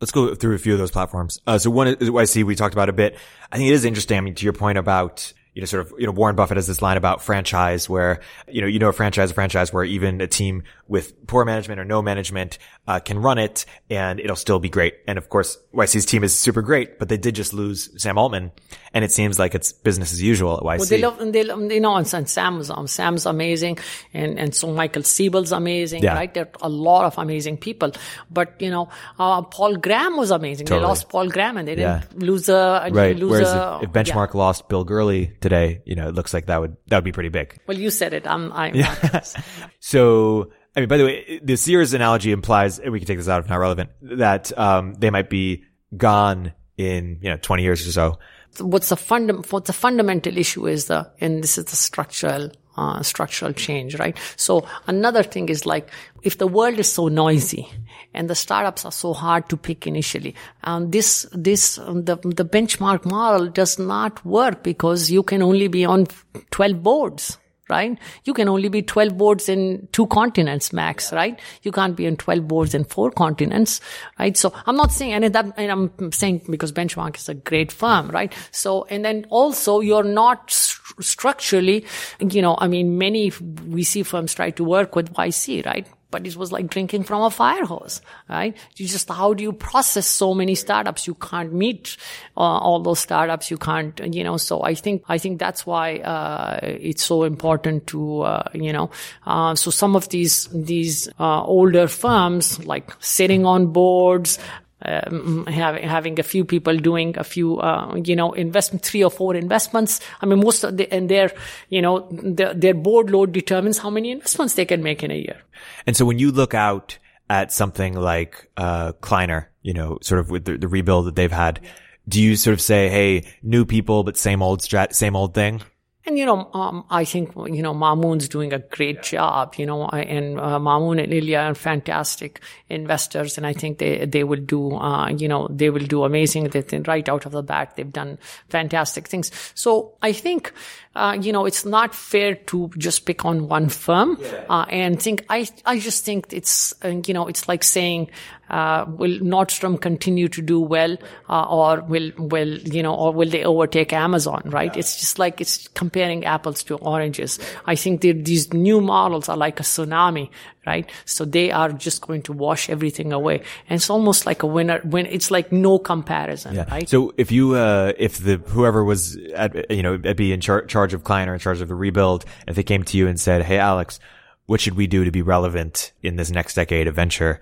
let's go through a few of those platforms. Uh, so one is YC we talked about a bit. I think it is interesting. I mean, to your point about you know, sort of, you know, Warren Buffett has this line about franchise where, you know, you know, a franchise, a franchise where even a team with poor management or no management, uh, can run it and it'll still be great. And of course, YC's team is super great, but they did just lose Sam Altman and it seems like it's business as usual at YC. Well, they love, they, you know, and Sam's, um, Sam's amazing and, and so Michael Siebel's amazing, yeah. right? There are a lot of amazing people, but you know, uh, Paul Graham was amazing. Totally. They lost Paul Graham and they didn't yeah. lose a, right. lose Whereas a, if, if Benchmark yeah. lost Bill Gurley today, you know, it looks like that would, that would be pretty big. Well, you said it. I'm, I'm yeah. <laughs> so I mean, by the way, the Sears analogy implies, we can take this out if not relevant, that um, they might be gone in you know 20 years or so. What's the funda- what the fundamental issue is the, and this is the structural uh, structural change, right? So another thing is like, if the world is so noisy and the startups are so hard to pick initially, um, this, this, um, the, the benchmark model does not work because you can only be on 12 boards right? You can only be 12 boards in two continents max, right? You can't be in 12 boards in four continents, right? So I'm not saying, and that, and I'm saying because Benchmark is a great firm, right? So, and then also you're not st- structurally, you know, I mean, many VC firms try to work with YC, right? But it was like drinking from a fire hose, right? You just, how do you process so many startups? You can't meet uh, all those startups. You can't, you know, so I think, I think that's why, uh, it's so important to, uh, you know, uh, so some of these, these, uh, older firms like sitting on boards, um, having having a few people doing a few uh, you know investment three or four investments. I mean most of the and their you know their, their board load determines how many investments they can make in a year. And so when you look out at something like uh, kleiner you know sort of with the, the rebuild that they've had do you sort of say hey new people but same old strat same old thing and, you know, um, I think, you know, Mamoon's doing a great job, you know, and uh, Mamoun and Ilya are fantastic investors. And I think they, they will do, uh, you know, they will do amazing. They, right out of the bat, they've done fantastic things. So I think, uh, you know, it's not fair to just pick on one firm, uh, and think, I, I just think it's, uh, you know, it's like saying, uh, will Nordstrom continue to do well, uh, or will will you know, or will they overtake Amazon? Right? Yeah. It's just like it's comparing apples to oranges. I think these new models are like a tsunami, right? So they are just going to wash everything away, and it's almost like a winner. When it's like no comparison, yeah. right? So if you, uh, if the whoever was at, you know, be in char- charge of client Kleiner in charge of the rebuild, if they came to you and said, "Hey, Alex." What should we do to be relevant in this next decade of venture?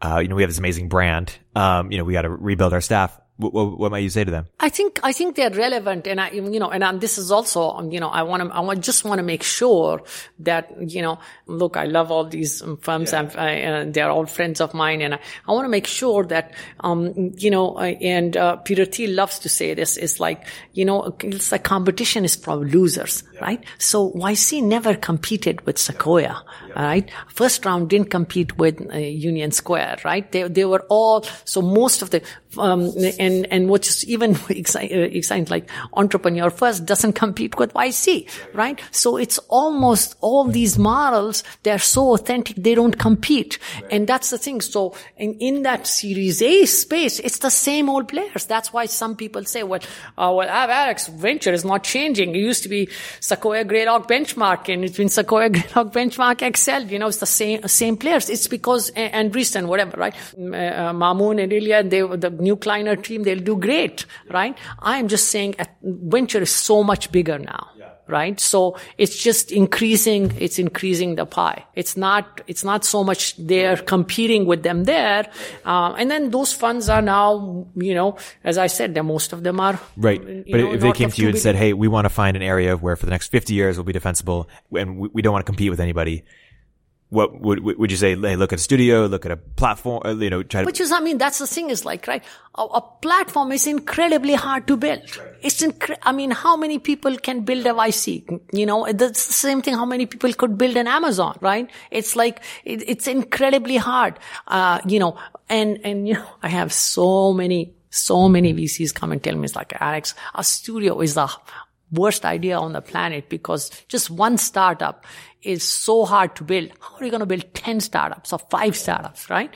uh, you know, we have this amazing brand. Um, you know, we got to rebuild our staff. What, what, what, might you say to them? I think I think they're relevant, and I, you know, and this is also, you know, I want to, I want, just want to make sure that, you know, look, I love all these firms, yeah. I, uh, they're all friends of mine, and I, I want to make sure that, um, you know, and uh, Peter Thiel loves to say this is like, you know, it's like competition is for losers, yeah. right? So YC never competed with Sequoia, yeah. Right? First round didn't compete with uh, Union Square, right? They they were all so most of the um, and and what's even <laughs> exciting, like entrepreneur first doesn't <laughs> compete with YC, right? So it's almost all these models they're so authentic they don't compete, and that's the thing. So in, in that Series A space, it's the same old players. That's why some people say, well, uh, well, Alex Venture is not changing. It used to be Sequoia Greylock Benchmark, and it's been Sequoia <laughs> Greylock Benchmark Accel. You know, it's the same same players. It's because and, and whatever, right? Uh, Mamoon and Ilya, they the new Kleiner team, they'll do great, right? I am just saying venture is so much bigger now. Right. So it's just increasing, it's increasing the pie. It's not, it's not so much they're competing with them there. Uh, and then those funds are now, you know, as I said, most of them are. Right. But know, if they came to you and said, Hey, we want to find an area where for the next 50 years we'll be defensible and we, we don't want to compete with anybody what would would you say? Hey, look at a studio, look at a platform, uh, you know, try to. Which is, I mean, that's the thing is like, right? A, a platform is incredibly hard to build. Right. It's incre- I mean, how many people can build a YC? You know, it's the same thing. How many people could build an Amazon, right? It's like, it, it's incredibly hard. Uh, you know, and, and, you know, I have so many so many VCs come and tell me, it's like, Alex, a studio is the worst idea on the planet because just one startup is so hard to build. How are you going to build 10 startups or five startups, right?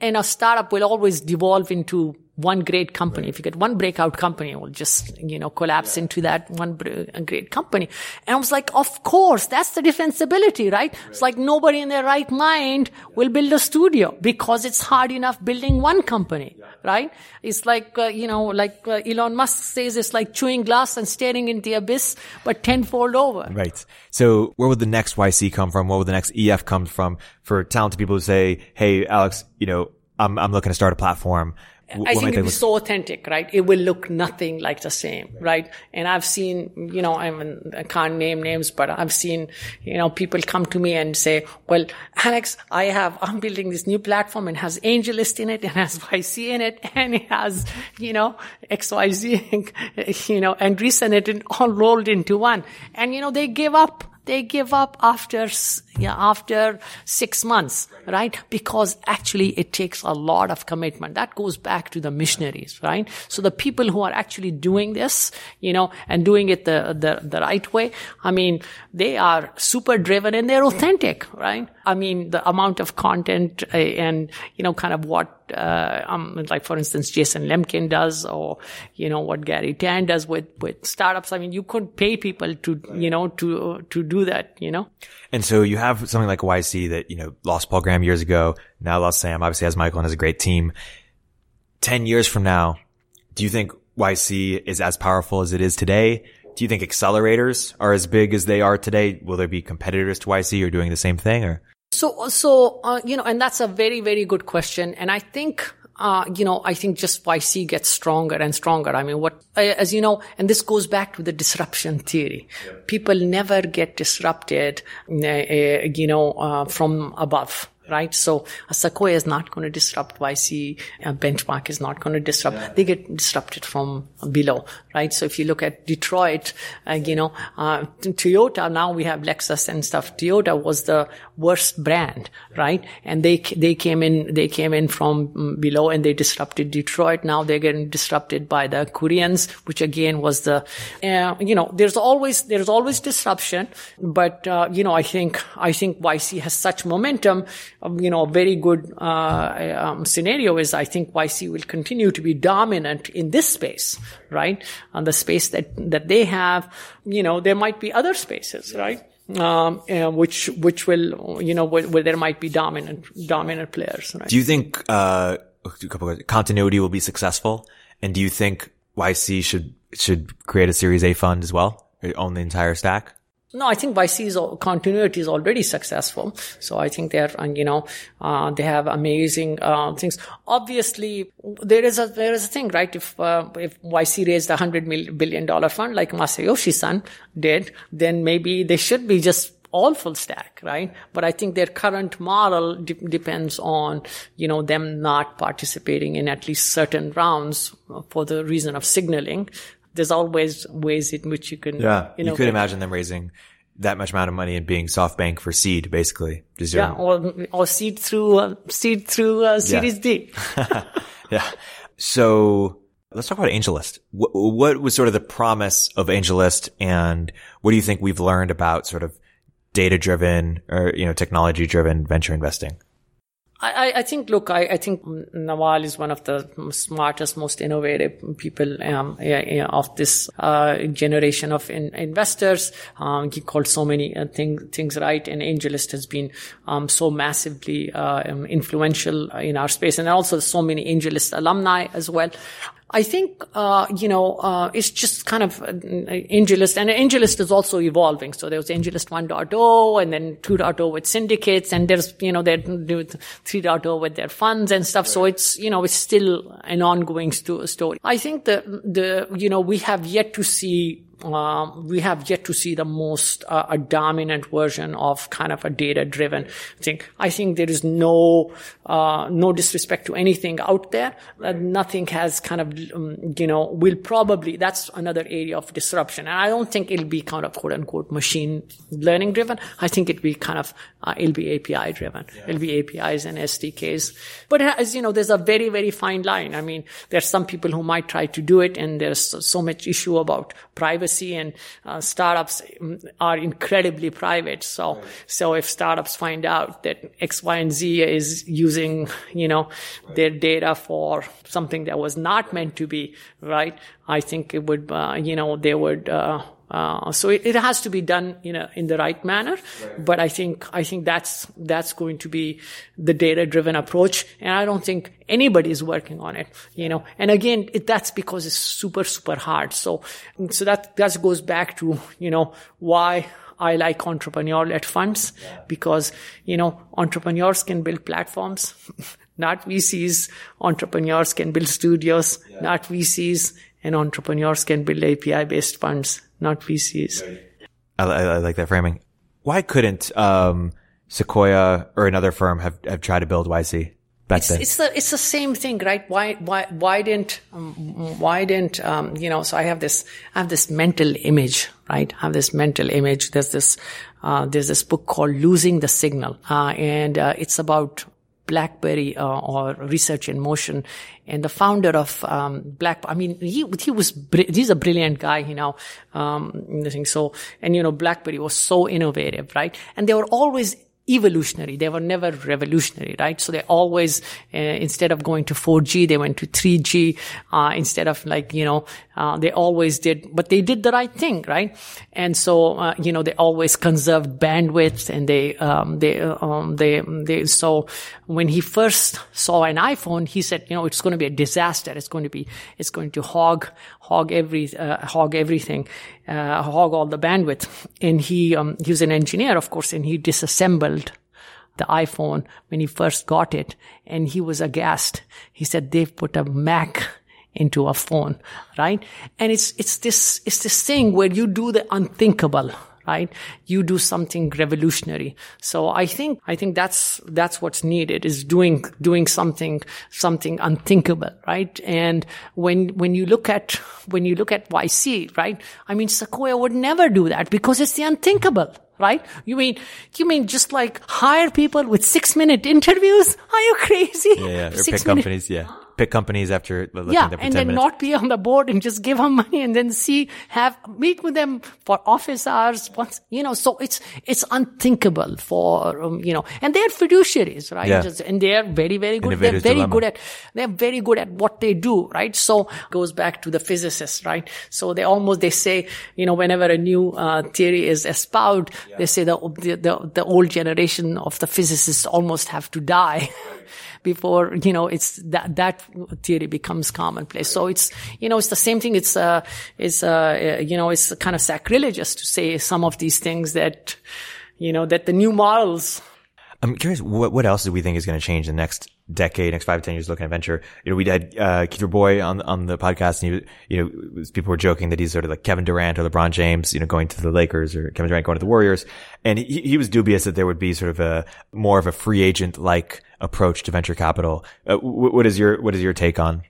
And a startup will always devolve into one great company. If you get one breakout company, it will just, you know, collapse yeah. into that one great company. And I was like, of course, that's the defensibility, right? right? It's like nobody in their right mind will build a studio because it's hard enough building one company, yeah. right? It's like, uh, you know, like uh, Elon Musk says, it's like chewing glass and staring into the abyss, but tenfold over. Right. So where would the next YC come from? Where would the next EF come from for talented people who say, Hey, Alex, you know, I'm, I'm looking to start a platform I think it'll be so authentic, right? It will look nothing like the same, right? And I've seen, you know, I, mean, I can't name names, but I've seen, you know, people come to me and say, well, Alex, I have, I'm building this new platform and has AngelList in it and has YC in it <laughs> and it has, you know, XYZ, <laughs> you know, and recent it all rolled into one. And, you know, they give up they give up after after six months, right? Because actually it takes a lot of commitment. That goes back to the missionaries, right? So the people who are actually doing this, you know, and doing it the, the, the right way, I mean, they are super driven and they're authentic, right? I mean, the amount of content uh, and, you know, kind of what uh, um, like for instance, Jason Lemkin does, or you know what Garry Tan does with with startups. I mean, you couldn't pay people to you know to to do that. You know. And so you have something like YC that you know lost Paul Graham years ago. Now lost Sam. Obviously has Michael and has a great team. Ten years from now, do you think YC is as powerful as it is today? Do you think accelerators are as big as they are today? Will there be competitors to YC or doing the same thing or? So, so, uh, you know, and that's a very, very good question. And I think, uh, you know, I think just YC gets stronger and stronger. I mean, what, as you know, and this goes back to the disruption theory. Yeah. People never get disrupted, uh, you know, uh, from above right? So a Sequoia is not going to disrupt YC, a benchmark is not going to disrupt. Yeah. They get disrupted from below, right? So if you look at Detroit, uh, you know, uh, Toyota, now we have Lexus and stuff. Toyota was the worst brand, right? And they, they came in, they came in from mm, below and they disrupted Detroit. Now they're getting disrupted by the Koreans, which again was the, uh, you know, there's always, there's always disruption, but, uh, you know, I think, I think YC has such momentum um, you know, a very good uh, um, scenario is I think YC will continue to be dominant in this space, right? On the space that that they have, you know, there might be other spaces, right? Um, uh, which which will you know where, where, there might be dominant dominant players. Right? Do you think uh, continuity will be successful? And do you think YC should should create a Series A fund as well, own the entire stack? No, I think YC's continuity is already successful. So I think they're, you know, uh, they have amazing uh, things. Obviously, there is a there is a thing, right? If uh, if YC raised a hundred billion dollar fund like Masayoshi-san did, then maybe they should be just all full stack, right? But I think their current model de- depends on, you know, them not participating in at least certain rounds for the reason of signaling there's always ways in which you can. Yeah, you, know, you could imagine them raising that much amount of money and being SoftBank for seed, basically. Just yeah, or or seed through uh, seed through uh, Series yeah. D. <laughs> yeah. So let's talk about AngelList. What, what was sort of the promise of AngelList, and what do you think we've learned about sort of data driven or you know technology driven venture investing? I, I, think, look, I, I, think Naval is one of the smartest, most innovative people um, of this uh, generation of in, investors. Um, he called so many uh, thing, things right, and AngelList has been um, so massively uh, um, influential in our space, and also so many AngelList alumni as well. I think, uh, you know, uh, it's just kind of AngelList, and AngelList is also evolving. So there was AngelList 1.0 and then 2.0 with syndicates, and there's, you know, they're doing 3.0 with their funds and stuff. Right. So it's, you know, it's still an ongoing sto- story. I think the, the, you know, we have yet to see uh, we have yet to see the most uh, a dominant version of kind of a data driven thing. I think there is no uh, no disrespect to anything out there. Uh, nothing has kind of um, you know will probably that's another area of disruption, and I don't think it'll be kind of quote unquote machine learning driven. I think it'll be kind of uh, it'll be API driven. Yeah. It'll be APIs and SDKs. But as you know, there's a very very fine line. I mean, there's some people who might try to do it, and there's so much issue about privacy privacy and uh, startups are incredibly private. So, right. so if startups find out that X, Y, and Z is using, you know, right. their data for something that was not meant to be, right? I think it would, uh, you know, they would, uh, uh, so it, it, has to be done in a, in the right manner. Right. But I think, I think that's, that's going to be the data driven approach. And I don't think anybody is working on it, you know, and again, it, that's because it's super, super hard. So, so that, that goes back to, you know, why I like entrepreneur led funds yeah. because, you know, entrepreneurs can build platforms. <laughs> not VCs. Entrepreneurs can build studios, yeah. not VCs. And entrepreneurs can build API based funds, not VCs. I, I, like that framing. Why couldn't um, Sequoia or another firm have, have tried to build YC? Back it's, then? it's the it's the same thing, right? Why why why didn't um, why didn't um, you know? So I have this I have this mental image, right? I have this mental image. There's this uh, there's this book called Losing the Signal, uh, and uh, it's about BlackBerry uh, or Research in Motion, and the founder of um, Black. I mean, he he was he's a brilliant guy, you know. Um, so and you know, BlackBerry was so innovative, right? And they were always evolutionary. They were never revolutionary, right? So they always, uh, instead of going to 4G, they went to 3G. Uh, instead of like, you know, uh, they always did, but they did the right thing, right? And so, uh, you know, they always conserved bandwidth and they, um, they, um, they, they, so when he first saw an iPhone, he said, you know, it's going to be a disaster. It's going to be, it's going to hog, hog every, uh, hog everything, uh, hog all the bandwidth. And he, um, he was an engineer, of course, and he disassembled the iPhone when he first got it and he was aghast. He said, they've put a Mac into a phone, right? And it's, it's this, it's this thing where you do the unthinkable, right? You do something revolutionary. So I think, I think that's, that's what's needed is doing, doing something, something unthinkable, right? And when, when you look at, when you look at YC, right? I mean, Sequoia would never do that because it's the unthinkable, right? You mean, you mean just like hire people with six minute interviews? Are you crazy? Yeah, yeah. or pick companies, yeah pick companies after looking yeah, at them and then minutes. not be on the board and just give them money and then see, have, meet with them for office hours once, you know, so it's, it's unthinkable for, um, you know, and they're fiduciaries, right? Yeah. Just, and they're very, very good. They're very dilemma. good at, they're very good at what they do, right? So goes back to the physicists, right? So they almost, they say, you know, whenever a new, uh, theory is espoused, yeah. they say the, the, the old generation of the physicists almost have to die <laughs> before, you know, it's that, that theory becomes commonplace. So it's, you know, it's the same thing. It's, uh, it's, uh, you know, it's kind of sacrilegious to say some of these things that, you know, that the new models. I'm curious, what, what else do we think is going to change in the next decade, next five, ten years looking at venture. You know, we had, uh, Keith Rabois on, on the podcast and he, you know, people were joking that he's sort of like Kevin Durant or LeBron James, you know, going to the Lakers or Kevin Durant going to the Warriors. And he, he was dubious that there would be sort of a more of a free agent like approach to venture capital. Uh, what is your, what is your take on,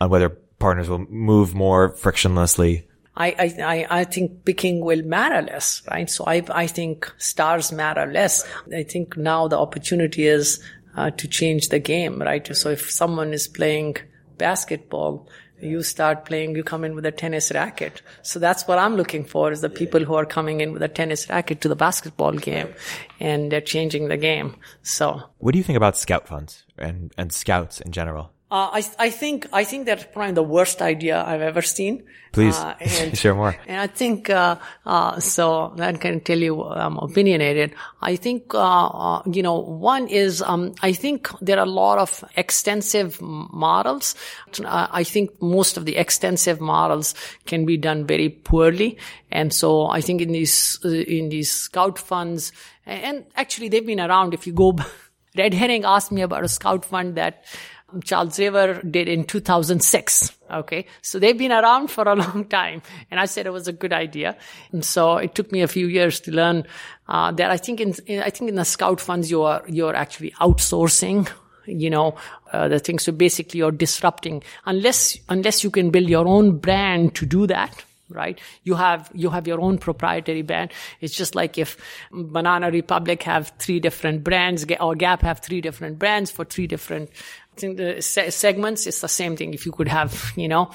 on whether partners will move more frictionlessly I, I, I think picking will matter less, right? So I, I think stars matter less. I think now the opportunity is uh, to change the game, right? So if someone is playing basketball, you start playing, you come in with a tennis racket. So that's what I'm looking for is the people who are coming in with a tennis racket to the basketball game and they're changing the game. So what do you think about scout funds and, and scouts in general? Uh, I, I think, I think that's probably the worst idea I've ever seen. Please uh, <laughs> and, share more. And I think, uh, uh, so that can tell you I'm opinionated. I think, uh, uh, you know, one is, um, I think there are a lot of extensive models. I think most of the extensive models can be done very poorly. And so I think in these, in these scout funds, and actually they've been around. If you go, <laughs> Red Herring asked me about a scout fund that, Charles River did in 2006. Okay. So they've been around for a <laughs> long time. And I said it was a good idea. And so it took me a few years to learn, uh, that I think in, in, I think in the scout funds, you are, you're actually outsourcing you know, uh, the thing. So basically you're disrupting unless, unless you can build your own brand to do that. Right? You have, you have your own proprietary brand. It's just like if Banana Republic have three different brands or Gap have three different brands for three different segments, it's the same thing. If you could have, you know,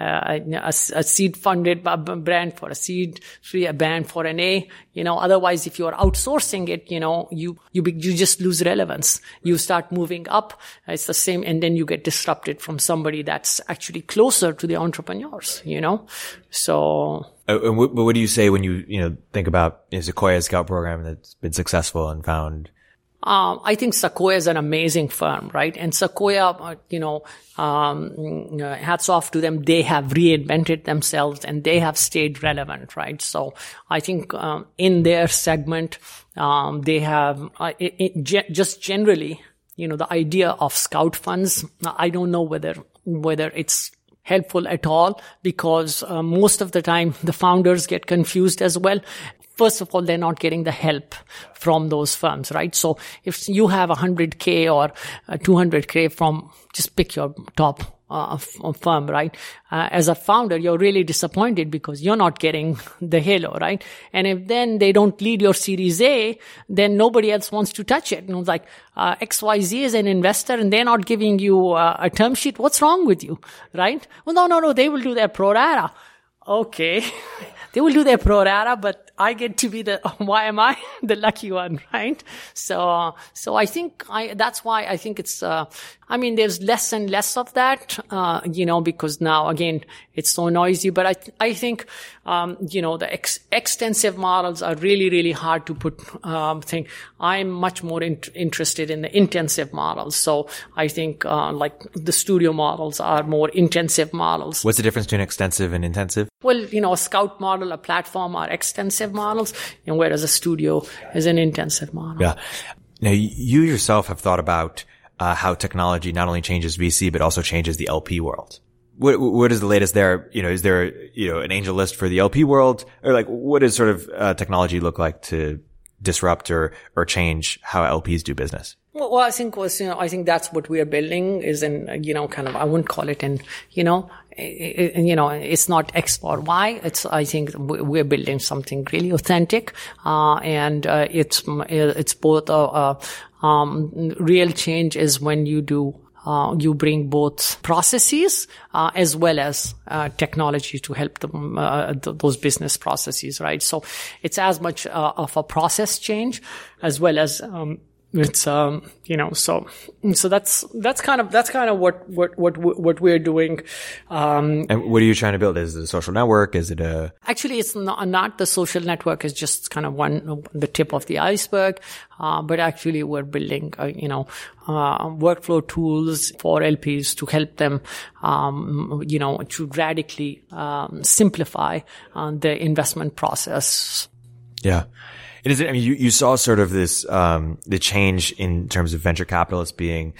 uh, a, a, seed funded brand for a seed free a brand for an A, you know, otherwise if you're outsourcing it, you know, you, you, you just lose relevance. You start moving up. It's the same. And then you get disrupted from somebody that's actually closer to the entrepreneurs, you know? So. Uh, and what, what, do you say when you, you know, think about you know, Sequoia Scout program that's been successful and found um, I think Sequoia is an amazing firm, right? And Sequoia, uh, you know, um, uh, hats off to them. They have reinvented themselves and they have stayed relevant, right? So I think um, in their segment, um, they have uh, it, it, just generally you know, the idea of scout funds. I don't know whether, whether it's helpful at all because uh, most of the time the founders get confused as well first of all, they're not getting the help from those firms, right? So if you have 100K or 200K uh, from, just pick your top uh, firm, right? Uh, as a founder, you're really disappointed because you're not getting the halo, right? And if then they don't lead your Series A, then nobody else wants to touch it. And it's like uh, XYZ is an investor and they're not giving you uh, a term sheet. What's wrong with you, right? Well, no, no, no. They will do their pro rata. Okay. <laughs> they will do their pro rata, but I get to be the, <laughs> why am I <laughs> the lucky one, right? So, so I think I, that's why I think it's, uh, I mean, there's less and less of that, uh, you know, because now again, it's so noisy, but I, th- I think, um, you know, the ex- extensive models are really, really hard to put, um, thing. I'm much more in- interested in the intensive models. So I think, uh, like the studio models are more intensive models. What's the difference between extensive and intensive? Well, you know, a scout model, a platform are extensive models, and whereas a studio is an intensive model. Yeah. Now, you yourself have thought about uh, how technology not only changes VC but also changes the LP world. What what is the latest there? You know, is there you know an angel list for the LP world, or like what does sort of uh, technology look like to disrupt or or change how LPs do business? Well, well, I think was you know I think that's what we are building is in you know kind of I wouldn't call it in you know you know it's not X or Y. It's I think we're building something really authentic, uh, and uh, it's it's both a, a um, real change is when you do uh, you bring both processes uh, as well as uh, technology to help them uh, th- those business processes, right? So it's as much uh, of a process change as well as um, it's um you know so so that's that's kind of that's kind of what what what what we're doing um and what are you trying to build? Is it a social network? Is it a actually it's not not the social network. Is just kind of one the tip of the iceberg. Uh, but actually we're building uh, you know uh, workflow tools for lps to help them um you know to radically um, simplify uh, the investment process. Yeah it is. I mean, you, you saw sort of this, um, the change in terms of venture capitalists being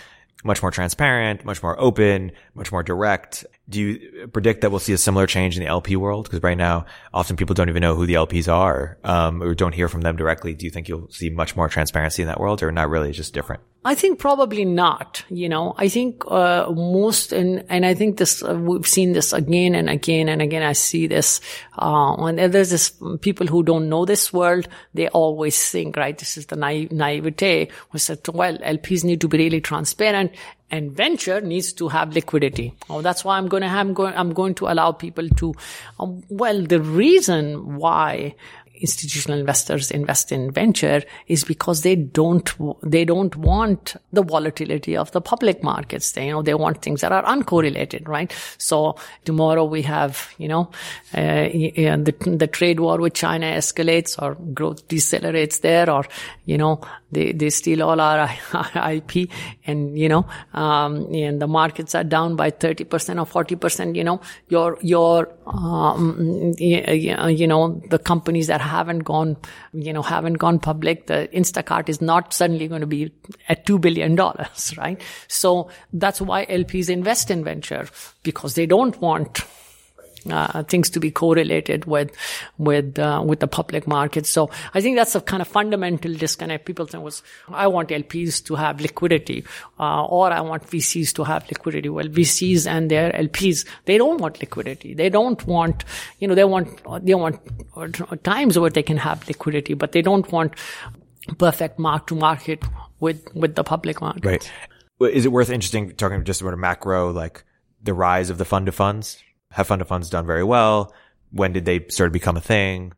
much more transparent, much more open, much more direct. Do you predict that we'll see a similar change in the LP world? Because right now, often people don't even know who the LPs are, um, or don't hear from them directly. Do you think you'll see much more transparency in that world, or not really, just different? I think probably not. You know, I think uh, most, and and I think this uh, we've seen this again and again and again. I see this uh, when there's this people who don't know this world. They always think, right? This is the naive, naivete. We said, well, LPs need to be really transparent and venture needs to have liquidity. Oh, that's why I'm going to have, I'm going, I'm going to allow people to, um, well, the reason why institutional investors invest in venture is because they don't they don't want the volatility of the public markets. They you know they want things that are uncorrelated, right? So tomorrow we have you know uh, the the trade war with China escalates or growth decelerates there, or you know they they steal all our IP, <laughs> and you know um, and the markets are down by thirty percent or forty percent. You know your your um, you know the companies that haven't gone, you know, haven't gone public, the Instacart is not suddenly going to be at $2 billion, <laughs> right? So that's why LPs invest in venture because they don't want uh, things to be correlated with with uh, with the public market. So I think that's a kind of fundamental disconnect. People think was I want LPs to have liquidity, uh, or I want VCs to have liquidity. Well, VCs and their LPs they don't want liquidity. They don't want you know they want they want times where they can have liquidity, but they don't want perfect mark to market with with the public market. Right. Is it worth interesting talking just about a macro like the rise of the fund of funds? Have fund of funds done very well? When did they sort of become a thing?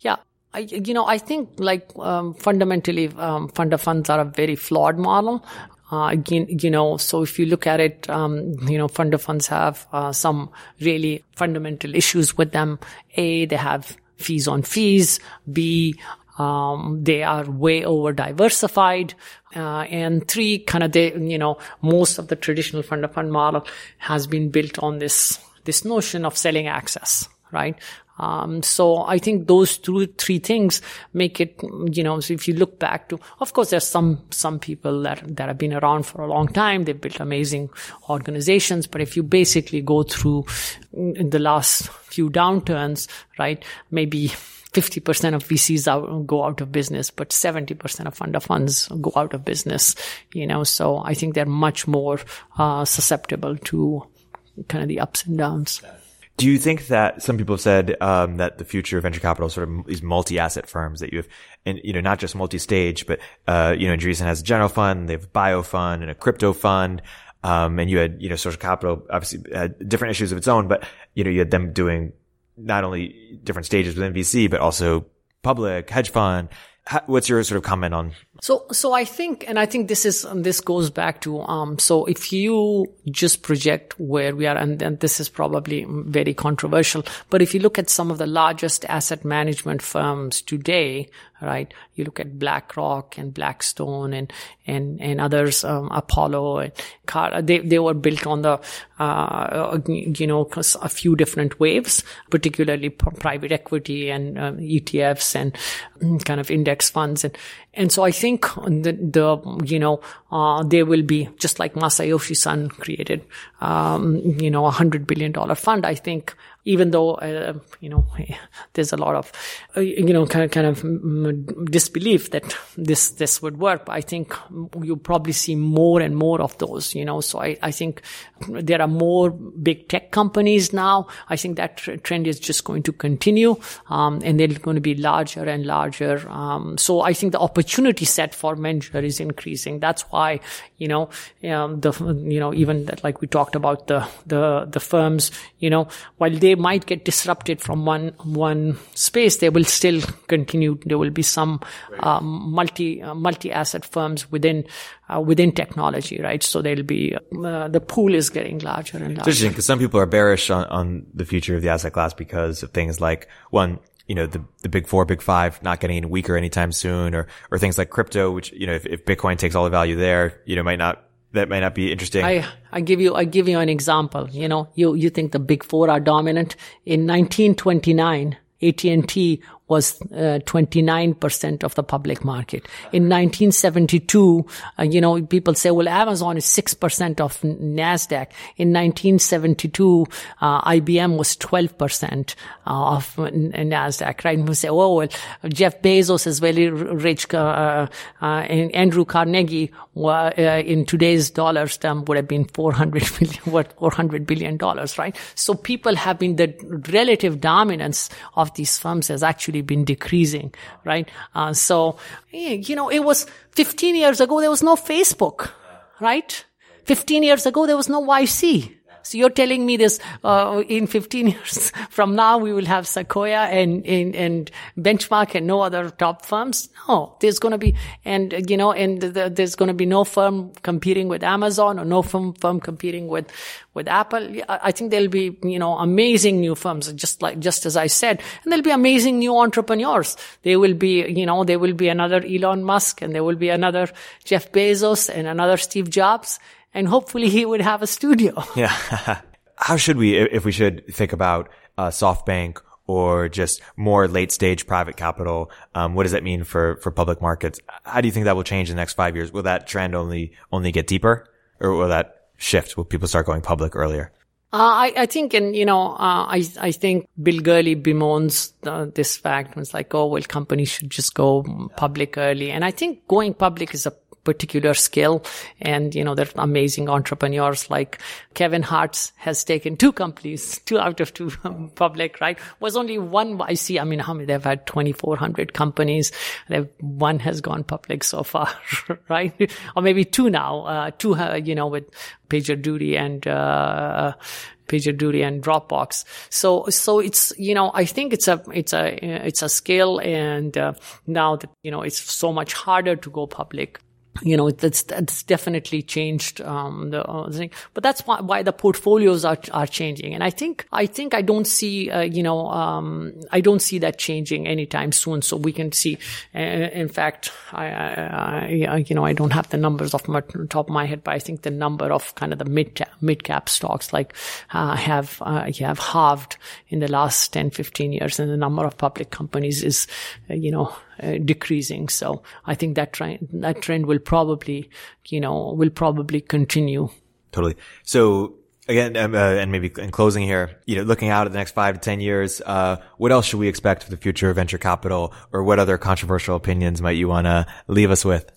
Yeah. I, you know, I think like um, fundamentally, um, fund of funds are a very flawed model. Uh, again, you know, so if you look at it, um, you know, fund of funds have uh, some really fundamental issues with them. A, they have fees on fees. B, um, they are way over diversified. Uh, and three, kind of they, you know, most of the traditional fund of fund model has been built on this this notion of selling access right? Um, so I think those two, three things make it, you know, so if you look back to, of course, there's some, some people that, that have been around for a long time. They've built amazing organizations. But if you basically go through in the last few downturns, right, maybe 50% of VCs out, go out of business, but 70% of fund of funds go out of business, you know, so I think they're much more, uh, susceptible to kind of the ups and downs. Do you think that some people have said um, that the future of venture capital sort of these multi-asset firms that you have, and you know, not just multi-stage, but uh, you know, Andreessen has a general fund, they have a bio fund and a crypto fund, um, and you had you know, social capital obviously had different issues of its own, but you know, you had them doing not only different stages within VC, but also public hedge fund. How, what's your sort of comment on so, so I think, and I think this is, this goes back to, um, so if you just project where we are, and then this is probably very controversial, but if you look at some of the largest asset management firms today, right? You look at BlackRock and Blackstone and, and, and others, um, Apollo and Car, they, they were built on the, uh, you know, a few different waves, particularly private equity and um, ETFs and mm, kind of index funds. And, and so I think the, the you know, uh, there will be, just like Masayoshi Son created, um, you know, a hundred billion dollar fund. I think even though uh, you know <laughs> there's a lot of uh, you know kind of, kind of disbelief that this this would work i think you probably see more and more of those you know. So i i think there are more big tech companies now. I think that trend is just going to continue um, and they're going to be larger and larger um, so i think the opportunity set for venture is increasing. That's why you know um, the you know even that like we talked about the the the firms you know while they they might get disrupted from one one space, they will still continue. There will be some um, multi uh, multi asset firms within uh, within technology, right? So there'll be uh, the pool is getting larger and larger. It's interesting because some people are bearish on, on the future of the asset class because of things like one, you know, the, the big four, big five not getting any weaker anytime soon or, or things like crypto, which, you know, if, if Bitcoin takes all the value there, you know, might not that might not be interesting. I, I give you, I give you an example. You know, you, you think the big four are dominant. In 1929, AT&T was uh, 29% of the public market. In 1972, uh, you know, people say, well, Amazon is 6% of NASDAQ. In 1972, uh, IBM was 12% uh, of NASDAQ, right? And we say, oh, well, Jeff Bezos is very rich. Uh, uh, and Andrew Carnegie, in today's dollars term, would have been 400 billion, <laughs> what, 400 billion dollars, right? So people have been the relative dominance of these firms has actually been decreasing, right? Uh, so, you know, it was 15 years ago, there was no Facebook, right? 15 years ago, there was no YC. So you're telling me this, uh, in 15 years <laughs> from now, we will have Sequoia and, and, and Benchmark and no other top firms? No, there's going to be, and, you know, and the, there's going to be no firm competing with Amazon or no firm, firm competing with, with Apple. I think there'll be, you know, amazing new firms, just like, just as I said, and there'll be amazing new entrepreneurs. There will be, you know, there will be another Elon Musk and there will be another Jeff Bezos and another Steve Jobs and hopefully he would have a studio. <laughs> Yeah. <laughs> How should we, if we should think about uh, SoftBank or just more late stage private capital? Um, what does that mean for, for public markets? How do you think that will change in the next five years? Will that trend only, only get deeper or will that shift? Will people start going public earlier? Uh, I, I think, and you know, uh, I, I think Bill Gurley bemoans uh, this fact. It's like, oh, well, companies should just go public early. And I think going public is a particular skill. And, you know, there's amazing entrepreneurs like Kevin Hartz has taken two companies, <laughs> two out of two <laughs> public, right? Was only one YC. I mean, how many they've had 2,400 companies. They've, one has gone public so far, <laughs> right? or maybe two now, uh, two, uh, you know, with PagerDuty and, uh, PagerDuty and Dropbox. So, so it's, you know, I think it's a, it's a, it's a skill. And, uh, now that, you know, it's so much harder to go public you know that's that's definitely changed um, the uh, thing. But that's why, why the portfolios are are changing. And i think i think i don't see uh, you know um, i don't see that changing anytime soon. So we can see uh, in fact I, I, I, you know i don't have the numbers off my top of my head but i think the number of kind of the mid mid cap stocks like uh, have uh, have halved in the last 10 15 years. And the number of public companies is uh, you know uh, decreasing. So I think that trend, that trend will probably, you know, will probably continue. Totally. So again, um, uh, and maybe in closing here, you know, looking out at the next five to 10 years, uh, what else should we expect for the future of venture capital or what other controversial opinions might you want to leave us with?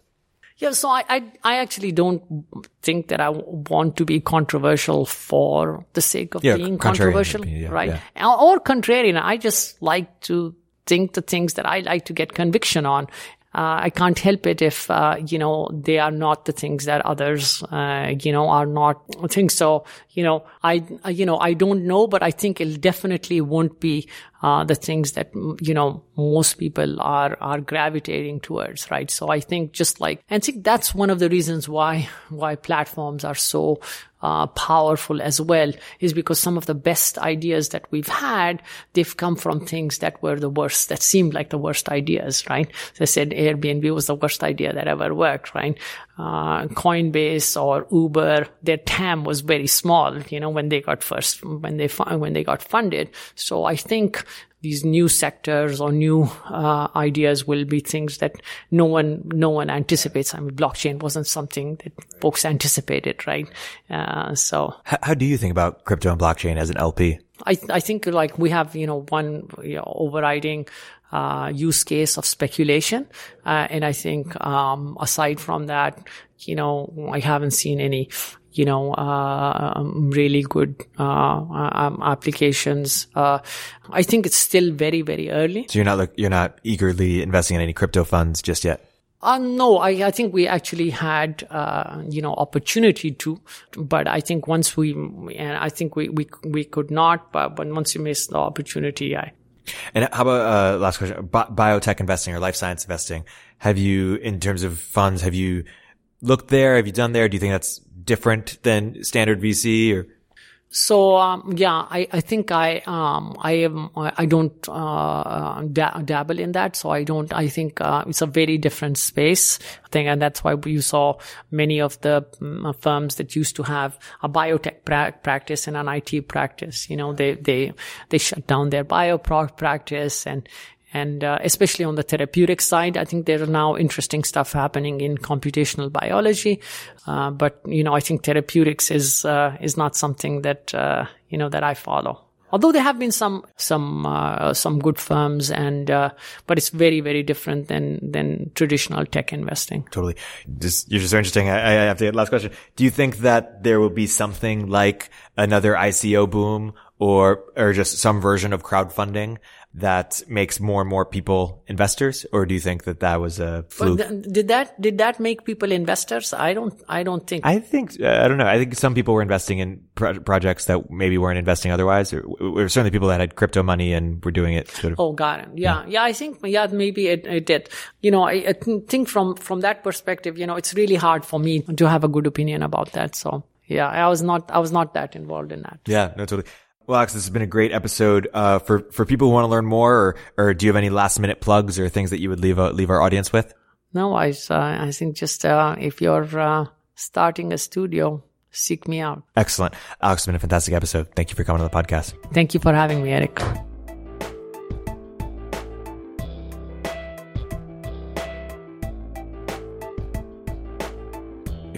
Yeah, so I, I, I actually don't think that I want to be controversial for the sake of yeah, being controversial, yeah, right? Yeah. Or, or contrarian. I just like to think the things that I like to get conviction on. Uh, I can't help it if, uh, you know, they are not the things that others, uh, you know, are not things. So, you know, I, you know, I don't know, but I think it definitely won't be, uh, the things that, you know, most people are, are gravitating towards, right? So I think just like, and I think that's one of the reasons why, why platforms are so, uh, powerful as well is because some of the best ideas that we've had, they've come from things that were the worst, that seemed like the worst ideas, right? I said, Airbnb was the worst idea that ever worked, right? Uh, Coinbase or Uber, their TAM was very small, you know, when they got first, when they, when they got funded. So I think these new sectors or new uh, ideas will be things that no one no one anticipates. I mean, blockchain wasn't something that folks anticipated, right? Uh, so, how, how, do you think about crypto and blockchain as an LP? I I think like we have you know one you know, overriding uh, use case of speculation. Uh, and I think, um, aside from that, you know, I haven't seen any, you know, uh, um, really good uh, um, applications. Uh, I think it's still very, very early. So you're not like, you're not eagerly investing in any crypto funds just yet. Uh, no, I, I think we actually had, uh, you know, opportunity to, but I think once we, and I think we, we, we could not, but, but once you miss the opportunity, I. And how about, uh, last question, Bi- biotech investing or life science investing? Have you, in terms of funds, have you looked there? Have you done there? Do you think that's different than standard VC or? So um, yeah, I, I think I um, I am I don't uh, da- dabble in that. So I don't. I think uh, it's a very different space. I think, and that's why you saw many of the um, firms that used to have a biotech pra- practice and an IT practice. You know, they they they shut down their bio practice and and uh, especially on the therapeutic side, I think there are now interesting stuff happening in computational biology. Uh, but you know, I think therapeutics is uh, is not something that uh, you know that I follow. Although there have been some some uh, some good firms, and uh, but it's very very different than than traditional tech investing. Totally, just, you're just so interesting. I, I have to get last question. Do you think that there will be something like another ICO boom or or just some version of crowdfunding that makes more and more people investors, or do you think that that was a fluke? Th- did that did that make people investors? I don't I don't think. I think uh, I don't know. I think some people were investing in pro- projects that maybe weren't investing otherwise. Or, or, certainly people that had crypto money and were doing it. Sort of. Oh, got it. Yeah, yeah. yeah I think yeah maybe it, it did. You know, I, I think from from that perspective, you know, it's really hard for me to have a good opinion about that. So yeah, I was not I was not that involved in that. Yeah, no, totally. Well, Alex, this has been a great episode. Uh, for for people who want to learn more, or or do you have any last minute plugs or things that you would leave uh, leave our audience with? No, I uh, I think just uh, if you're uh, starting a studio, seek me out. Excellent, Alex. It's been a fantastic episode. Thank you for coming on the podcast. Thank you for having me, Erik.